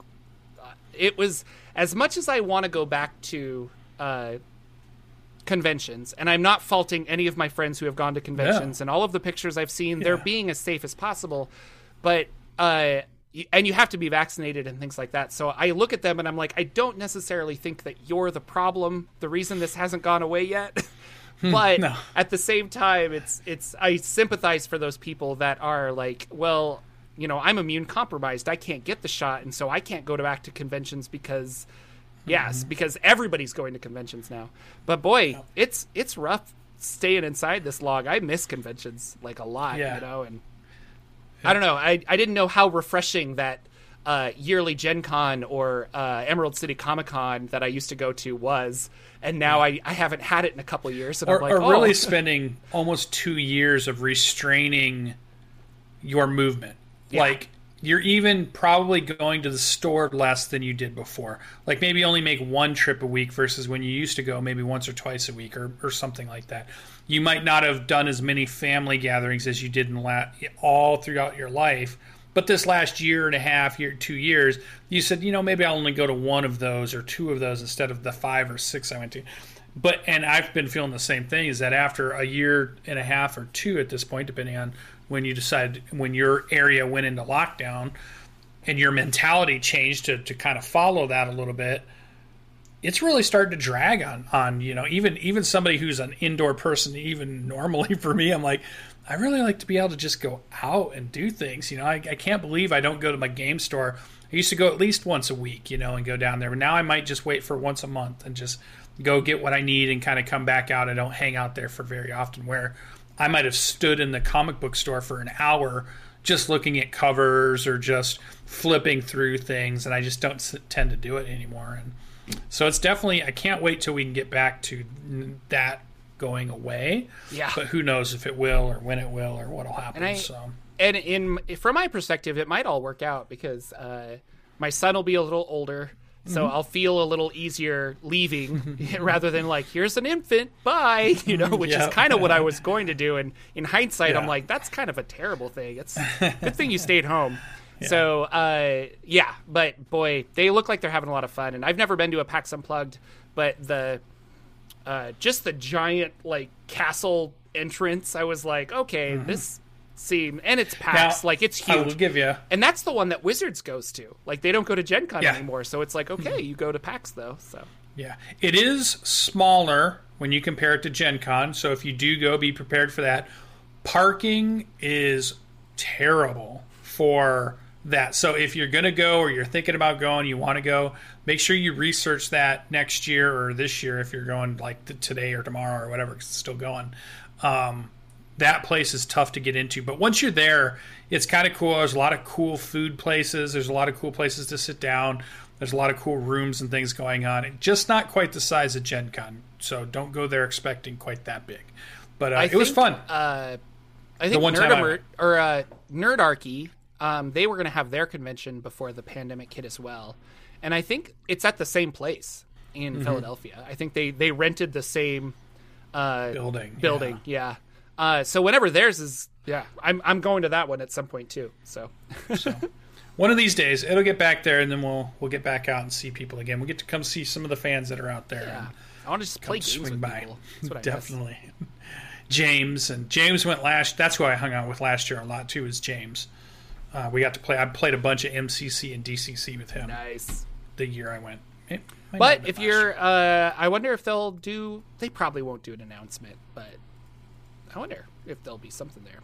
uh, it was as much as I want to go back to uh, conventions, and I'm not faulting any of my friends who have gone to conventions, yeah. and all of the pictures I've seen, yeah. they're being as safe as possible, but uh, and you have to be vaccinated and things like that. So I look at them and I'm like, I don't necessarily think that you're the problem, the reason this hasn't gone away yet. Hmm, but no. at the same time, it's it's I sympathize for those people that are like, well, you know, I'm immune compromised. I can't get the shot, and so I can't go to back to conventions because, yes, mm-hmm. because everybody's going to conventions now. But boy, it's it's rough staying inside this log. I miss conventions like a lot, yeah. you know, and I don't know. I, I didn't know how refreshing that uh, yearly Gen Con or uh, Emerald City Comic Con that I used to go to was. And now I, I haven't had it in a couple years. And or, I'm like, or oh. really spending almost two years of restraining your movement. Yeah. Like, you're even probably going to the store less than you did before. Like maybe only make one trip a week versus when you used to go maybe once or twice a week or, or something like that you might not have done as many family gatherings as you did in la- all throughout your life. But this last year and a half, year, two years, you said, you know, maybe I'll only go to one of those or two of those instead of the five or six I went to. But and I've been feeling the same thing. Is that after a year and a half or two at this point, depending on when you decide when your area went into lockdown, and your mentality changed to to kind of follow that a little bit it's really starting to drag on on you know even even somebody who's an indoor person even normally for me i'm like i really like to be able to just go out and do things you know i, I can't believe i don't go to my game store. I used to go at least once a week you know and go down there but now i might just wait for once a month and just go get what i need and kind of come back out. I don't hang out there for very often where i might have stood in the comic book store for an hour just looking at covers or just flipping through things and i just don't tend to do it anymore and so it's definitely I can't wait till we can get back to that going away. Yeah. But who knows if it will or when it will or what'll happen. And I, so and in from my perspective, it might all work out because uh, my son will be a little older. So mm-hmm. I'll feel a little easier leaving rather than like, here's an infant, bye, you know, which yep. is kind of what I was going to do. And in hindsight, yeah. I'm like, that's kind of a terrible thing. It's good thing you stayed home. So uh, yeah, but boy, they look like they're having a lot of fun. And I've never been to a PAX Unplugged, but the uh, just the giant like castle entrance, I was like, okay, mm-hmm. this seem, and it's PAX, Now, like it's huge. I will give you. and that's the one that Wizards goes to. Like they don't go to Gen Con Yeah. Mm-hmm. anymore, so it's like okay, you go to PAX though. So Yeah, it is smaller when you compare it to Gen Con. So if you do go, be prepared for that. Parking is terrible for that. So if you're going to go or you're thinking about going, you want to go, make sure you research that next year or this year if you're going like today or tomorrow or whatever, 'cause it's still going. Um, that place is tough to get into. But once you're there, it's kind of cool. There's a lot of cool food places. There's a lot of cool places to sit down. There's a lot of cool rooms and things going on. It- Just not quite the size of Gen Con. So don't go there expecting quite that big. But uh, it was fun. Uh, I think one time I or uh, Nerdarchy, um, they were going to have their convention before the pandemic hit as well, and I think it's at the same place in Mm-hmm. Philadelphia. I think they they rented the same uh, building. building. Yeah. Uh, so whenever theirs is, yeah, I'm I'm going to that one at some point too. So So one of these days it'll get back there and then we'll we'll get back out and see people again. We'll get to come see some of the fans that are out there. yeah, I want to just play games swing with by. people. That's what I miss. Definitely. James and James went last. That's who I hung out with last year a lot too. Is James. Uh, we got to play. I played a bunch of MCC and DCC with him Nice. the year I went. It might not have But if you're, uh, I wonder if they'll do. They probably won't do an announcement, but I wonder if there'll be something there.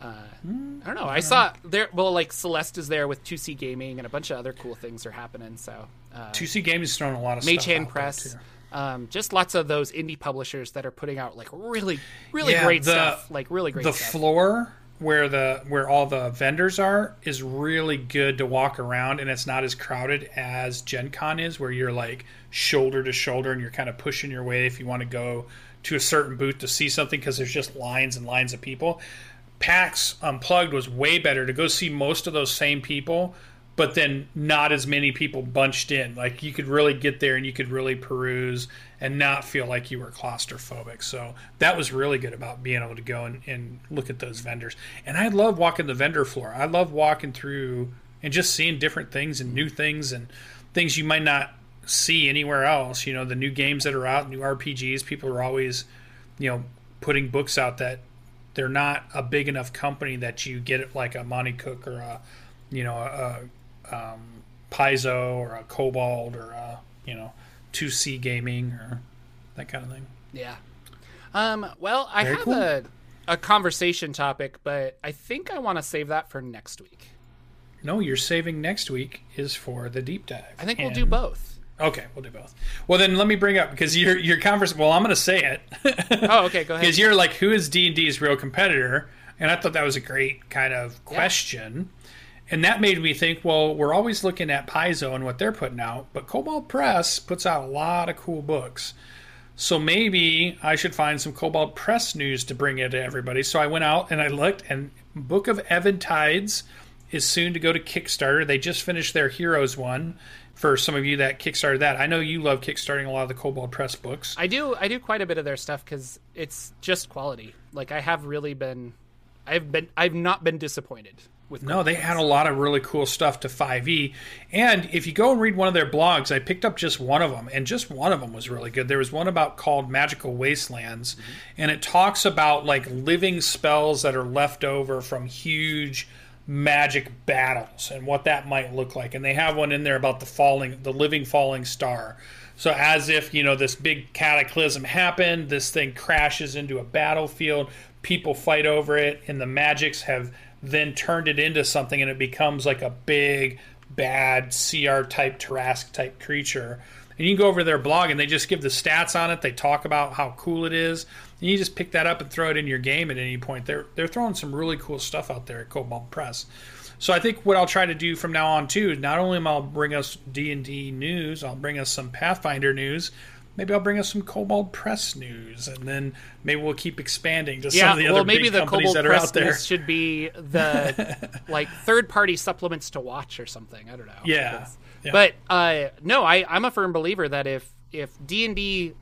Uh, Hmm, I don't know. I saw there. Well, like Celeste is there with 2C Gaming, and a bunch of other cool things are happening. So, uh, 2C Gaming is throwing a lot of Mage stuff Hand out Press, um, just lots of those indie publishers that are putting out like really, really Yeah, great the- stuff. Like really great the stuff. floor where the where all the vendors are is really good to walk around and it's not as crowded as gen con is where you're like shoulder to shoulder and you're kind of pushing your way if you want to go to a certain booth to see something because there's just lines and lines of people. Pax unplugged was way better. To go see most of those same people but then not as many people bunched in. Like you could really get there and you could really peruse and not feel like you were claustrophobic. So that was really good about being able to go and, and look at those vendors. And i love walking the vendor floor. I love walking through and just seeing different things and new things and things you might not see anywhere else. You know the new games that are out new rpgs people are always you know putting books out that they're not a big enough company that you get it like a Monty Cook or a you know a, um, Paizo or a Kobold or a you know 2C Gaming or that kind of thing. Yeah. Um, well, I Very have cool. a a conversation topic, but I think I want to save that for next week. No, you're saving next week is for the deep dive. I think we'll do both. Okay, we'll do both. Well, then let me bring up because your your conversation. Well, I'm going to say it. Oh, okay, go ahead. because you're like, who is D and D's real competitor? And I thought that was a great kind of question. And that made me think, well, we're always looking at Paizo and what they're putting out, but Kobold Press puts out a lot of cool books. So maybe I should find some Kobold Press news to bring it to everybody. So I went out and I looked, and Book of Ebon Tides is soon to go to Kickstarter. They just finished their Heroes one. For some of you that kickstarted that, I know you love kickstarting a lot of the Kobold Press books. I do I do quite a bit of their stuff because it's just quality. Like I have really been, I've been I've not been disappointed. No, they had a lot of really cool stuff to 5e. And if you go and read one of their blogs, I picked up just one of them, and just one of them was really good. There was one about called Magical Wastelands, mm-hmm. and it talks about like living spells that are left over from huge magic battles and what that might look like. And they have one in there about the falling, the living falling star. So as if you know this big cataclysm happened, this thing crashes into a battlefield, people fight over it, and the magics have then turned it into something, and it becomes like a big bad CR type Tarrasque type creature. And you can go over their blog, and they just give the stats on it. They talk about how cool it is, and you just pick that up and throw it in your game at any point. They're they're throwing some really cool stuff out there at Kobold Press. So I think what I'll try to do from now on too, not only am I'll bring us D and D news, I'll bring us some Pathfinder news. Maybe I'll bring us some Kobold Press news, and then maybe we'll keep expanding to some Yeah, of the other well, maybe big the companies Kobold that are Press out there. news should be the like third party supplements to watch or something. I don't know. Yeah, yeah. But uh, no, I, I'm a firm believer that if if D and D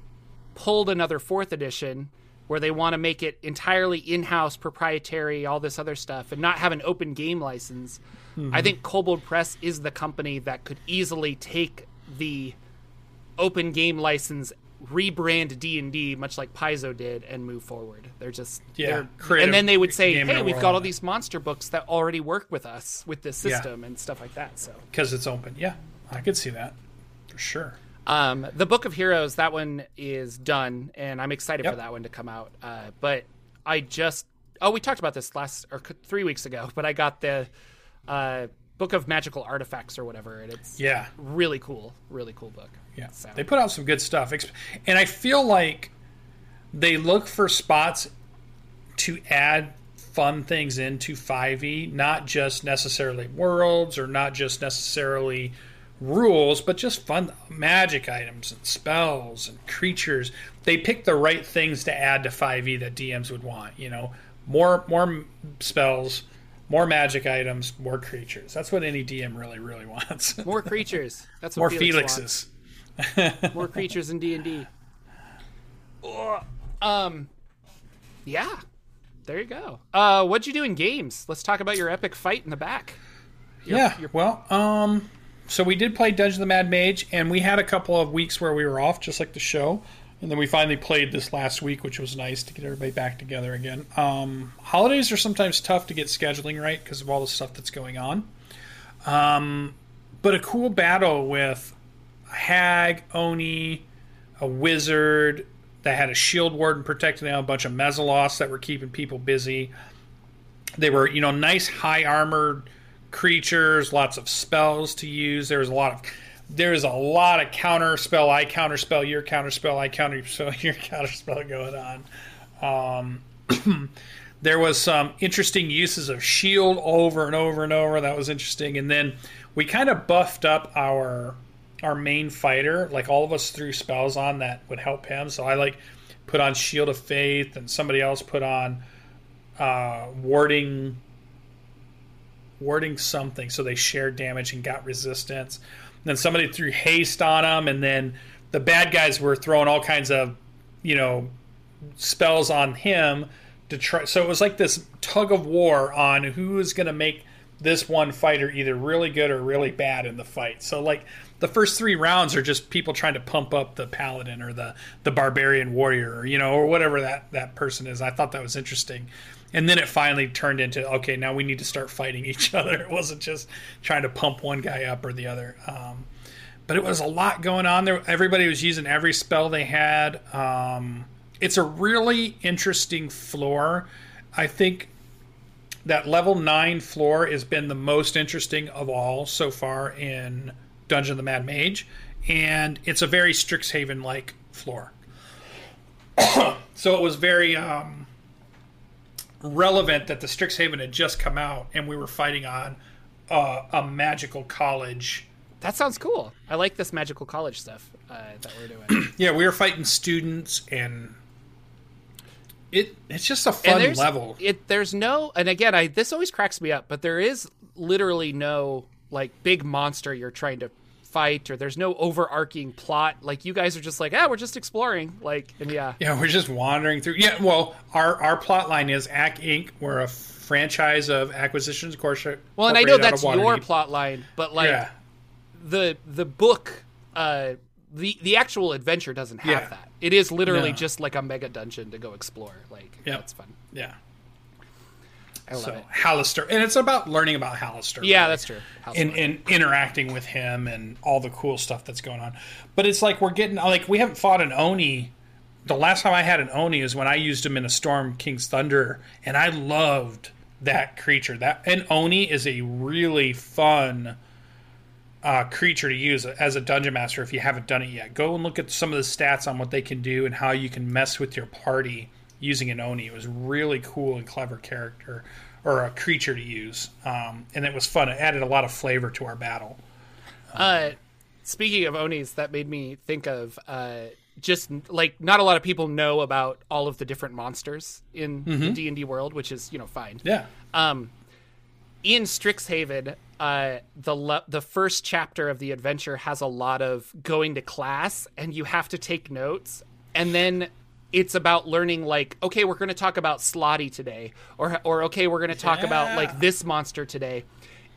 pulled another fourth edition where they want to make it entirely in-house, proprietary, all this other stuff, and not have an open game license, Mm-hmm. I think Kobold Press is the company that could easily take the open game license rebrand D and D much like Paizo did and move forward. They're just Yeah, they're- and then they would say, "Hey, we've got all these monster books that already work with us with this Yeah. system and stuff like that." So, because it's open. Yeah, I could see that for sure. um, the Book of Heroes that one is done, and I'm excited Yep. for that one to come out. Uh, but I just oh, we talked about this last or three weeks ago, but I got the uh, Book of Magical Artifacts or whatever, and it's Yeah, really cool, really cool book. Yeah. So- They put out some good stuff, and I feel like they look for spots to add fun things into 5e, not just necessarily worlds or not just necessarily rules, but just fun magic items and spells and creatures. They pick the right things to add to 5e that DMs would want, you know. More more spells, more magic items, more creatures. That's what any DM really really wants. More creatures. That's more what Felix wants. More creatures in D and D. Um, yeah, there you go. Uh, what'd you do in games? Let's talk about your epic fight in the back. yeah. Well, um, so we did play Dungeon of the Mad Mage, and we had a couple of weeks where we were off, just like the show, and then we finally played this last week, which was nice to get everybody back together again. Um, holidays are sometimes tough to get scheduling right because of all the stuff that's going on. Um, but a cool battle with a hag, oni, a wizard that had a shield warden protecting them, a bunch of Mezzoloths that were keeping people busy. They were, you know, nice high armored creatures, lots of spells to use. There was a lot of there's a lot of counter spell, I counter spell, your counter spell, I counter spell, your counter spell going on. Um, there was some interesting uses of shield over and over and over. That was interesting. And then we kind of buffed up our our main fighter. Like all of us threw spells on that would help him. So I like put on Shield of Faith, and somebody else put on uh, warding warding something. So they shared damage and got resistance. And then somebody threw haste on them, and then the bad guys were throwing all kinds of you know spells on him to try. So it was like this tug of war on who is going to make this one fighter either really good or really bad in the fight. So like the first three rounds are just people trying to pump up the paladin or the the barbarian warrior, or, you know, or whatever that that person is. I thought that was interesting. And then it finally turned into okay, now we need to start fighting each other. It wasn't just trying to pump one guy up or the other. Um, but it was a lot going on there. Everybody was using every spell they had. Um, it's a really interesting floor. I think that level nine floor has been the most interesting of all so far in Dungeon of the Mad Mage, and it's a very Strixhaven like floor. so it was very um, relevant that the Strixhaven had just come out, and we were fighting on uh, a magical college. That sounds cool. I like this magical college stuff uh, that we're doing. Yeah, we were fighting students, and it it's just a fun there's, level. It there's no, and again, I this always cracks me up, but there is literally no like big monster you're trying to fight, or there's no overarching plot. Like you guys are just like, ah, we're just exploring. Like, and yeah, Yeah, we're just wandering through. Yeah, well, our our plot line is Acq Inc. We're a franchise of acquisitions. Of course, well, and I know that's your plot line, but like Yeah, the the book, uh, the the actual adventure doesn't have Yeah. that. It is literally No. just like a mega dungeon to go explore. Like, Yep. that's fun. yeah. So it. Halaster, and it's about learning about Halaster. Yeah, that's true. And, and interacting with him and all the cool stuff that's going on. But it's like we're getting like we haven't fought an Oni. The last time I had an Oni is when I used him in a Storm King's Thunder, and I loved that creature. That an Oni is a really fun uh, creature to use as a dungeon master if you haven't done it yet. Go and look at some of the stats on what they can do and how you can mess with your party using an Oni. It was really cool and clever character or a creature to use, um, and it was fun. It added a lot of flavor to our battle. Uh, speaking of Onis, that made me think of uh, just like not a lot of people know about all of the different monsters in the D and D world, which is you know fine. Yeah, Um, in Strixhaven, uh, the le- the first chapter of the adventure has a lot of going to class, and you have to take notes, and then it's about learning like okay we're going to talk about slaadi today or or okay we're going to talk about like this monster today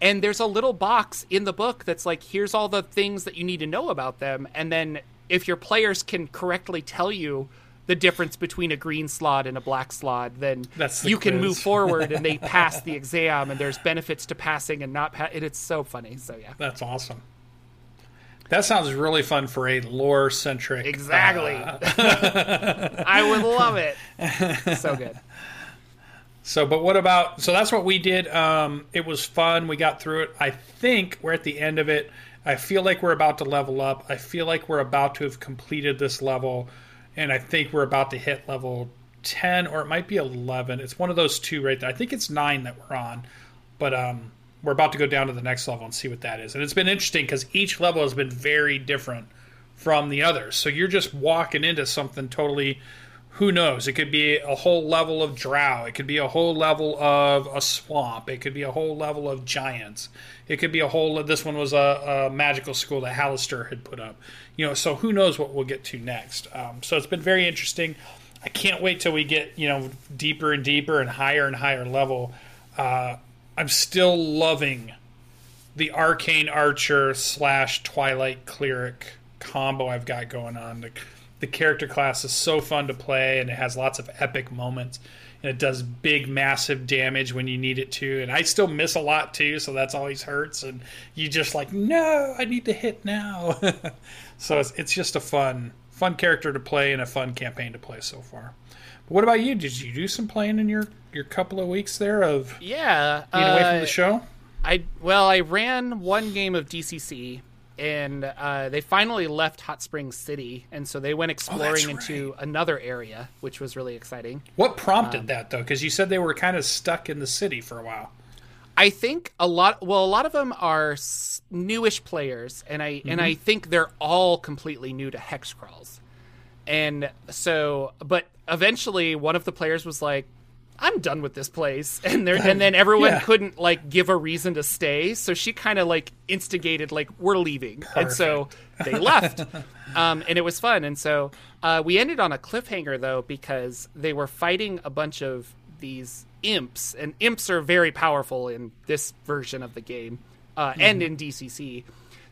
and there's a little box in the book that's like here's all the things that you need to know about them and then if your players can correctly tell you the difference between a green slaad and a black slaad, then the you can quiz. move forward and they pass the exam and there's benefits to passing and not pa- and it's so funny. So yeah. That's awesome. That sounds really fun for a lore centric. Exactly. I would love it. So good. So, but what about? So that's what we did. Um, it was fun. We got through it. I think we're at the end of it. I feel like we're about to level up. I feel like we're about to have completed this level, and I think we're about to hit level ten, or it might be eleven. It's one of those two right there. I think it's nine that we're on, but um, we're about to go down to the next level and see what that is. And it's been interesting because each level has been very different from the others. So you're just walking into something totally who knows? It could be a whole level of drow. It could be a whole level of a swamp. It could be a whole level of giants. It could be a whole. This one was a, a magical school that Halaster had put up. You know, so who knows what we'll get to next? Um, so it's been very interesting. I can't wait till we get you know deeper and deeper and higher and higher level. Uh, I'm still loving the arcane archer slash twilight cleric combo I've got going on. The, the character class is so fun to play, and it has lots of epic moments. And it does big, massive damage when you need it to. And I still miss a lot too, so that's always hurts. And you just like, no, I need to hit now. so it's, it's just a fun, fun character to play and a fun campaign to play so far. But what about you? Did you do some playing in your your couple of weeks there of Yeah. being away from uh, the show? I well, I ran one game of DCC, and uh, they finally left Hot Springs City, and so they went exploring into another area, which was really exciting. What prompted Um, that though? Because you said they were kind of stuck in the city for a while. I think a lot. Well, a lot of them are newish players, and I and I think they're all completely new to hex crawls. And so, but eventually, one of the players was like, "I'm done with this place," and there, and then everyone Yeah. couldn't like give a reason to stay. So she kind of like instigated, like, "We're leaving," and so they left. um, and it was fun. And so uh, we ended on a cliffhanger though because they were fighting a bunch of these imps, and imps are very powerful in this version of the game uh, and in DCC.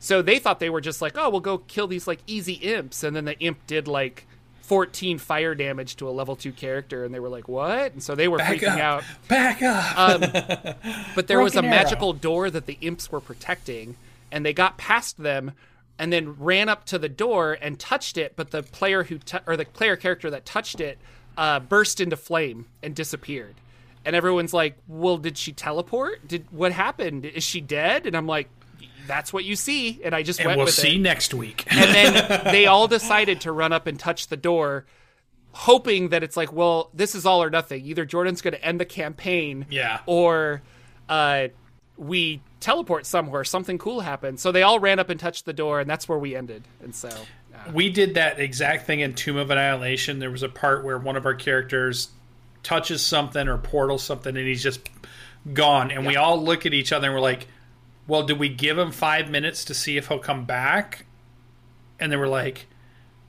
So they thought they were just like, oh, we'll go kill these like easy imps, and then the imp did like 14 fire damage to a level two character, and they were like, what? And so they were Back freaking up. out. Back up. Um, but there was a arrow. magical door that the imps were protecting, and they got past them, and then ran up to the door and touched it. But the player who tou or the player character that touched it uh, burst into flame and disappeared. And everyone's like, "Well, did she teleport? Did what happened? Is she dead?" And I'm like, "That's what you see." And I just went with it. and went we'll with see it. next week. And then they all decided to run up and touch the door, hoping that it's like, well, this is all or nothing. Either Jordan's going to end the campaign, Yeah. or uh, we teleport somewhere, something cool happens. So they all ran up and touched the door, and that's where we ended. And so, uh, we did that exact thing in Tomb of Annihilation. There was a part where one of our characters touches something or portals something, and he's just gone. And we all look at each other and we're like, "Well, did we give him five minutes to see if he'll come back?" And they were like.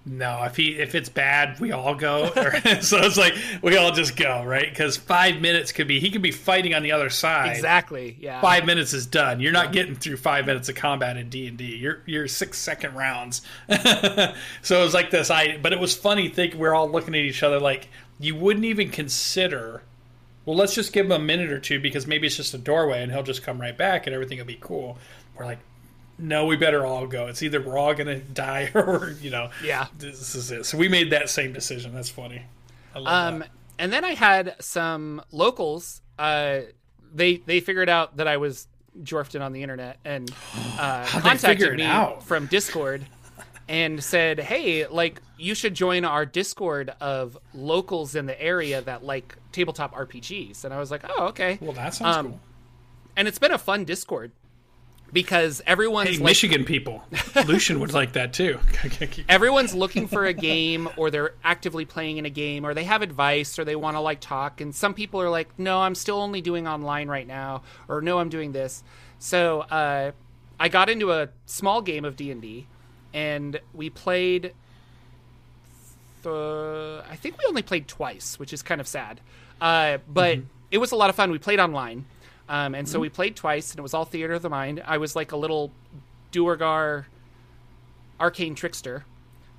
No, if he if it's bad, we all go. so it's like we all just go, right? Because five minutes could be he could be fighting on the other side. exactly, yeah. five minutes is done. You're not getting through five minutes of combat in D and D. You're you're six second rounds. so it was like this. I but it was funny. Think we're all looking at each other like you wouldn't even consider. Well, let's just give him a minute or two because maybe it's just a doorway and he'll just come right back and everything will be cool. We're like, no, we better all go. It's either we're all gonna die or you know, Yeah. this is it. So we made that same decision. That's funny. Um, that. and then I had some locals. Uh, they they figured out that I was Jorphdan on the internet and uh, contacted me out? from Discord and said, "Hey, like you should join our Discord of locals in the area that like tabletop RPGs." And I was like, "Oh, okay." Well, that sounds um, cool. And it's been a fun Discord because everyone's Hey, like, Michigan people, Lucien would like that too. everyone's looking for a game or they're actively playing in a game or they have advice or they want to like talk and some people are like no i'm still only doing online right now or no i'm doing this so uh, i got into a small game of d&d and we played th- i think we only played twice which is kind of sad. Uh, but it was a lot of fun. We played online um, and so we played twice and it was all theater of the mind. I was like a little duergar arcane trickster.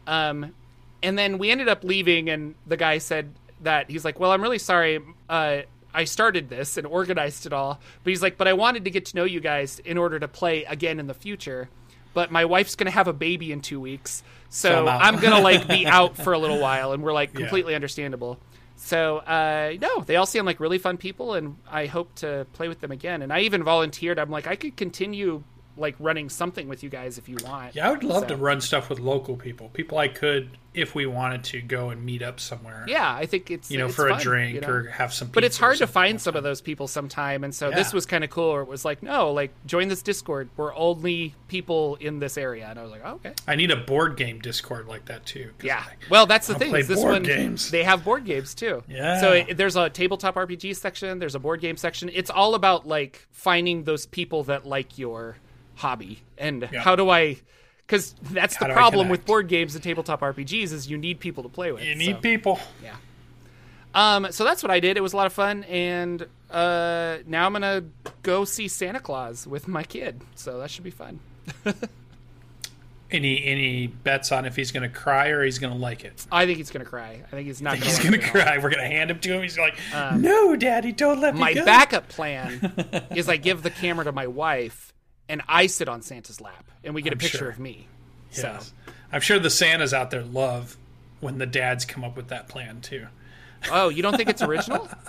Um, and then we ended up leaving, and the guy said that he's like, "Well, I'm really sorry. Uh, I started this and organized it all, but he's like, but I wanted to get to know you guys in order to play again in the future. But my wife's gonna have a baby in two weeks, so, So I'm. I'm gonna like be out for a little while." And we're like, Yeah. completely understandable. So uh, no, they all seem like really fun people, and I hope to play with them again. And I even volunteered. I'm like, I could continue like running something with you guys if you want. Yeah, I would love So- to run stuff with local people. People I could, if we wanted to, go and meet up somewhere. Yeah, I think it's You know, it's for fun, a drink you know? or have some. But it's hard to find like some of those people sometime, and so this was kind of cool. Where it was like, no, like join this Discord. We're only people in this area, and I was like, oh, okay, I need a board game Discord like that too. yeah. I- Well, that's the thing. is this board one games. they have board games too. Yeah. So it, there's a tabletop RPG section. There's a board game section. It's all about like finding those people that like your hobby and Yeah. how do I. Because that's How the problem with board games and tabletop RPGs is you need people to play with. you need so. people. Yeah. Um, so that's what I did. It was a lot of fun, and uh, now I'm gonna go see Santa Claus with my kid. So that should be fun. Any any bets on if he's to cry or he's to like it? I think he's gonna cry. I think he's not. Gonna He's like going to it at all. cry. We're to hand him to him. He's like, "No, Daddy, don't let me My backup plan is I give the camera to my wife, and I sit on Santa's lap, and we get a I'm picture sure. of me. Yes. I'm sure the Santas out there love when the dads come up with that plan too. Oh, you don't think it's original?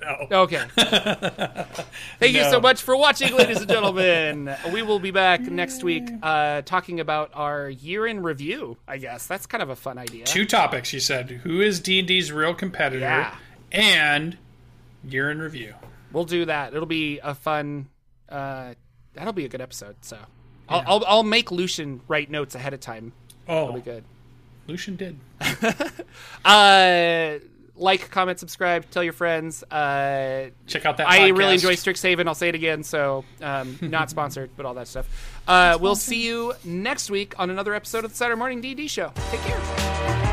No. Okay. Thank you so much for watching, ladies and gentlemen. We will be back next week uh, talking about our year in review. I guess that's kind of a fun idea. Two topics you said. Who is D&D's real competitor? Yeah. And year in review. We'll do that. It'll be a fun. Uh, that'll be a good episode. So, I'll, I'll I'll make Lucien write notes ahead of time. That'll Oh, be good. Lucien did. Uh, like, comment, subscribe, tell your friends. Uh, Check out that I really podcast. enjoy Strixhaven. I'll say it again. So, um, not sponsored, but all that stuff. Uh, we'll see you next week on another episode of the Saturday Morning D&D Show. Take care.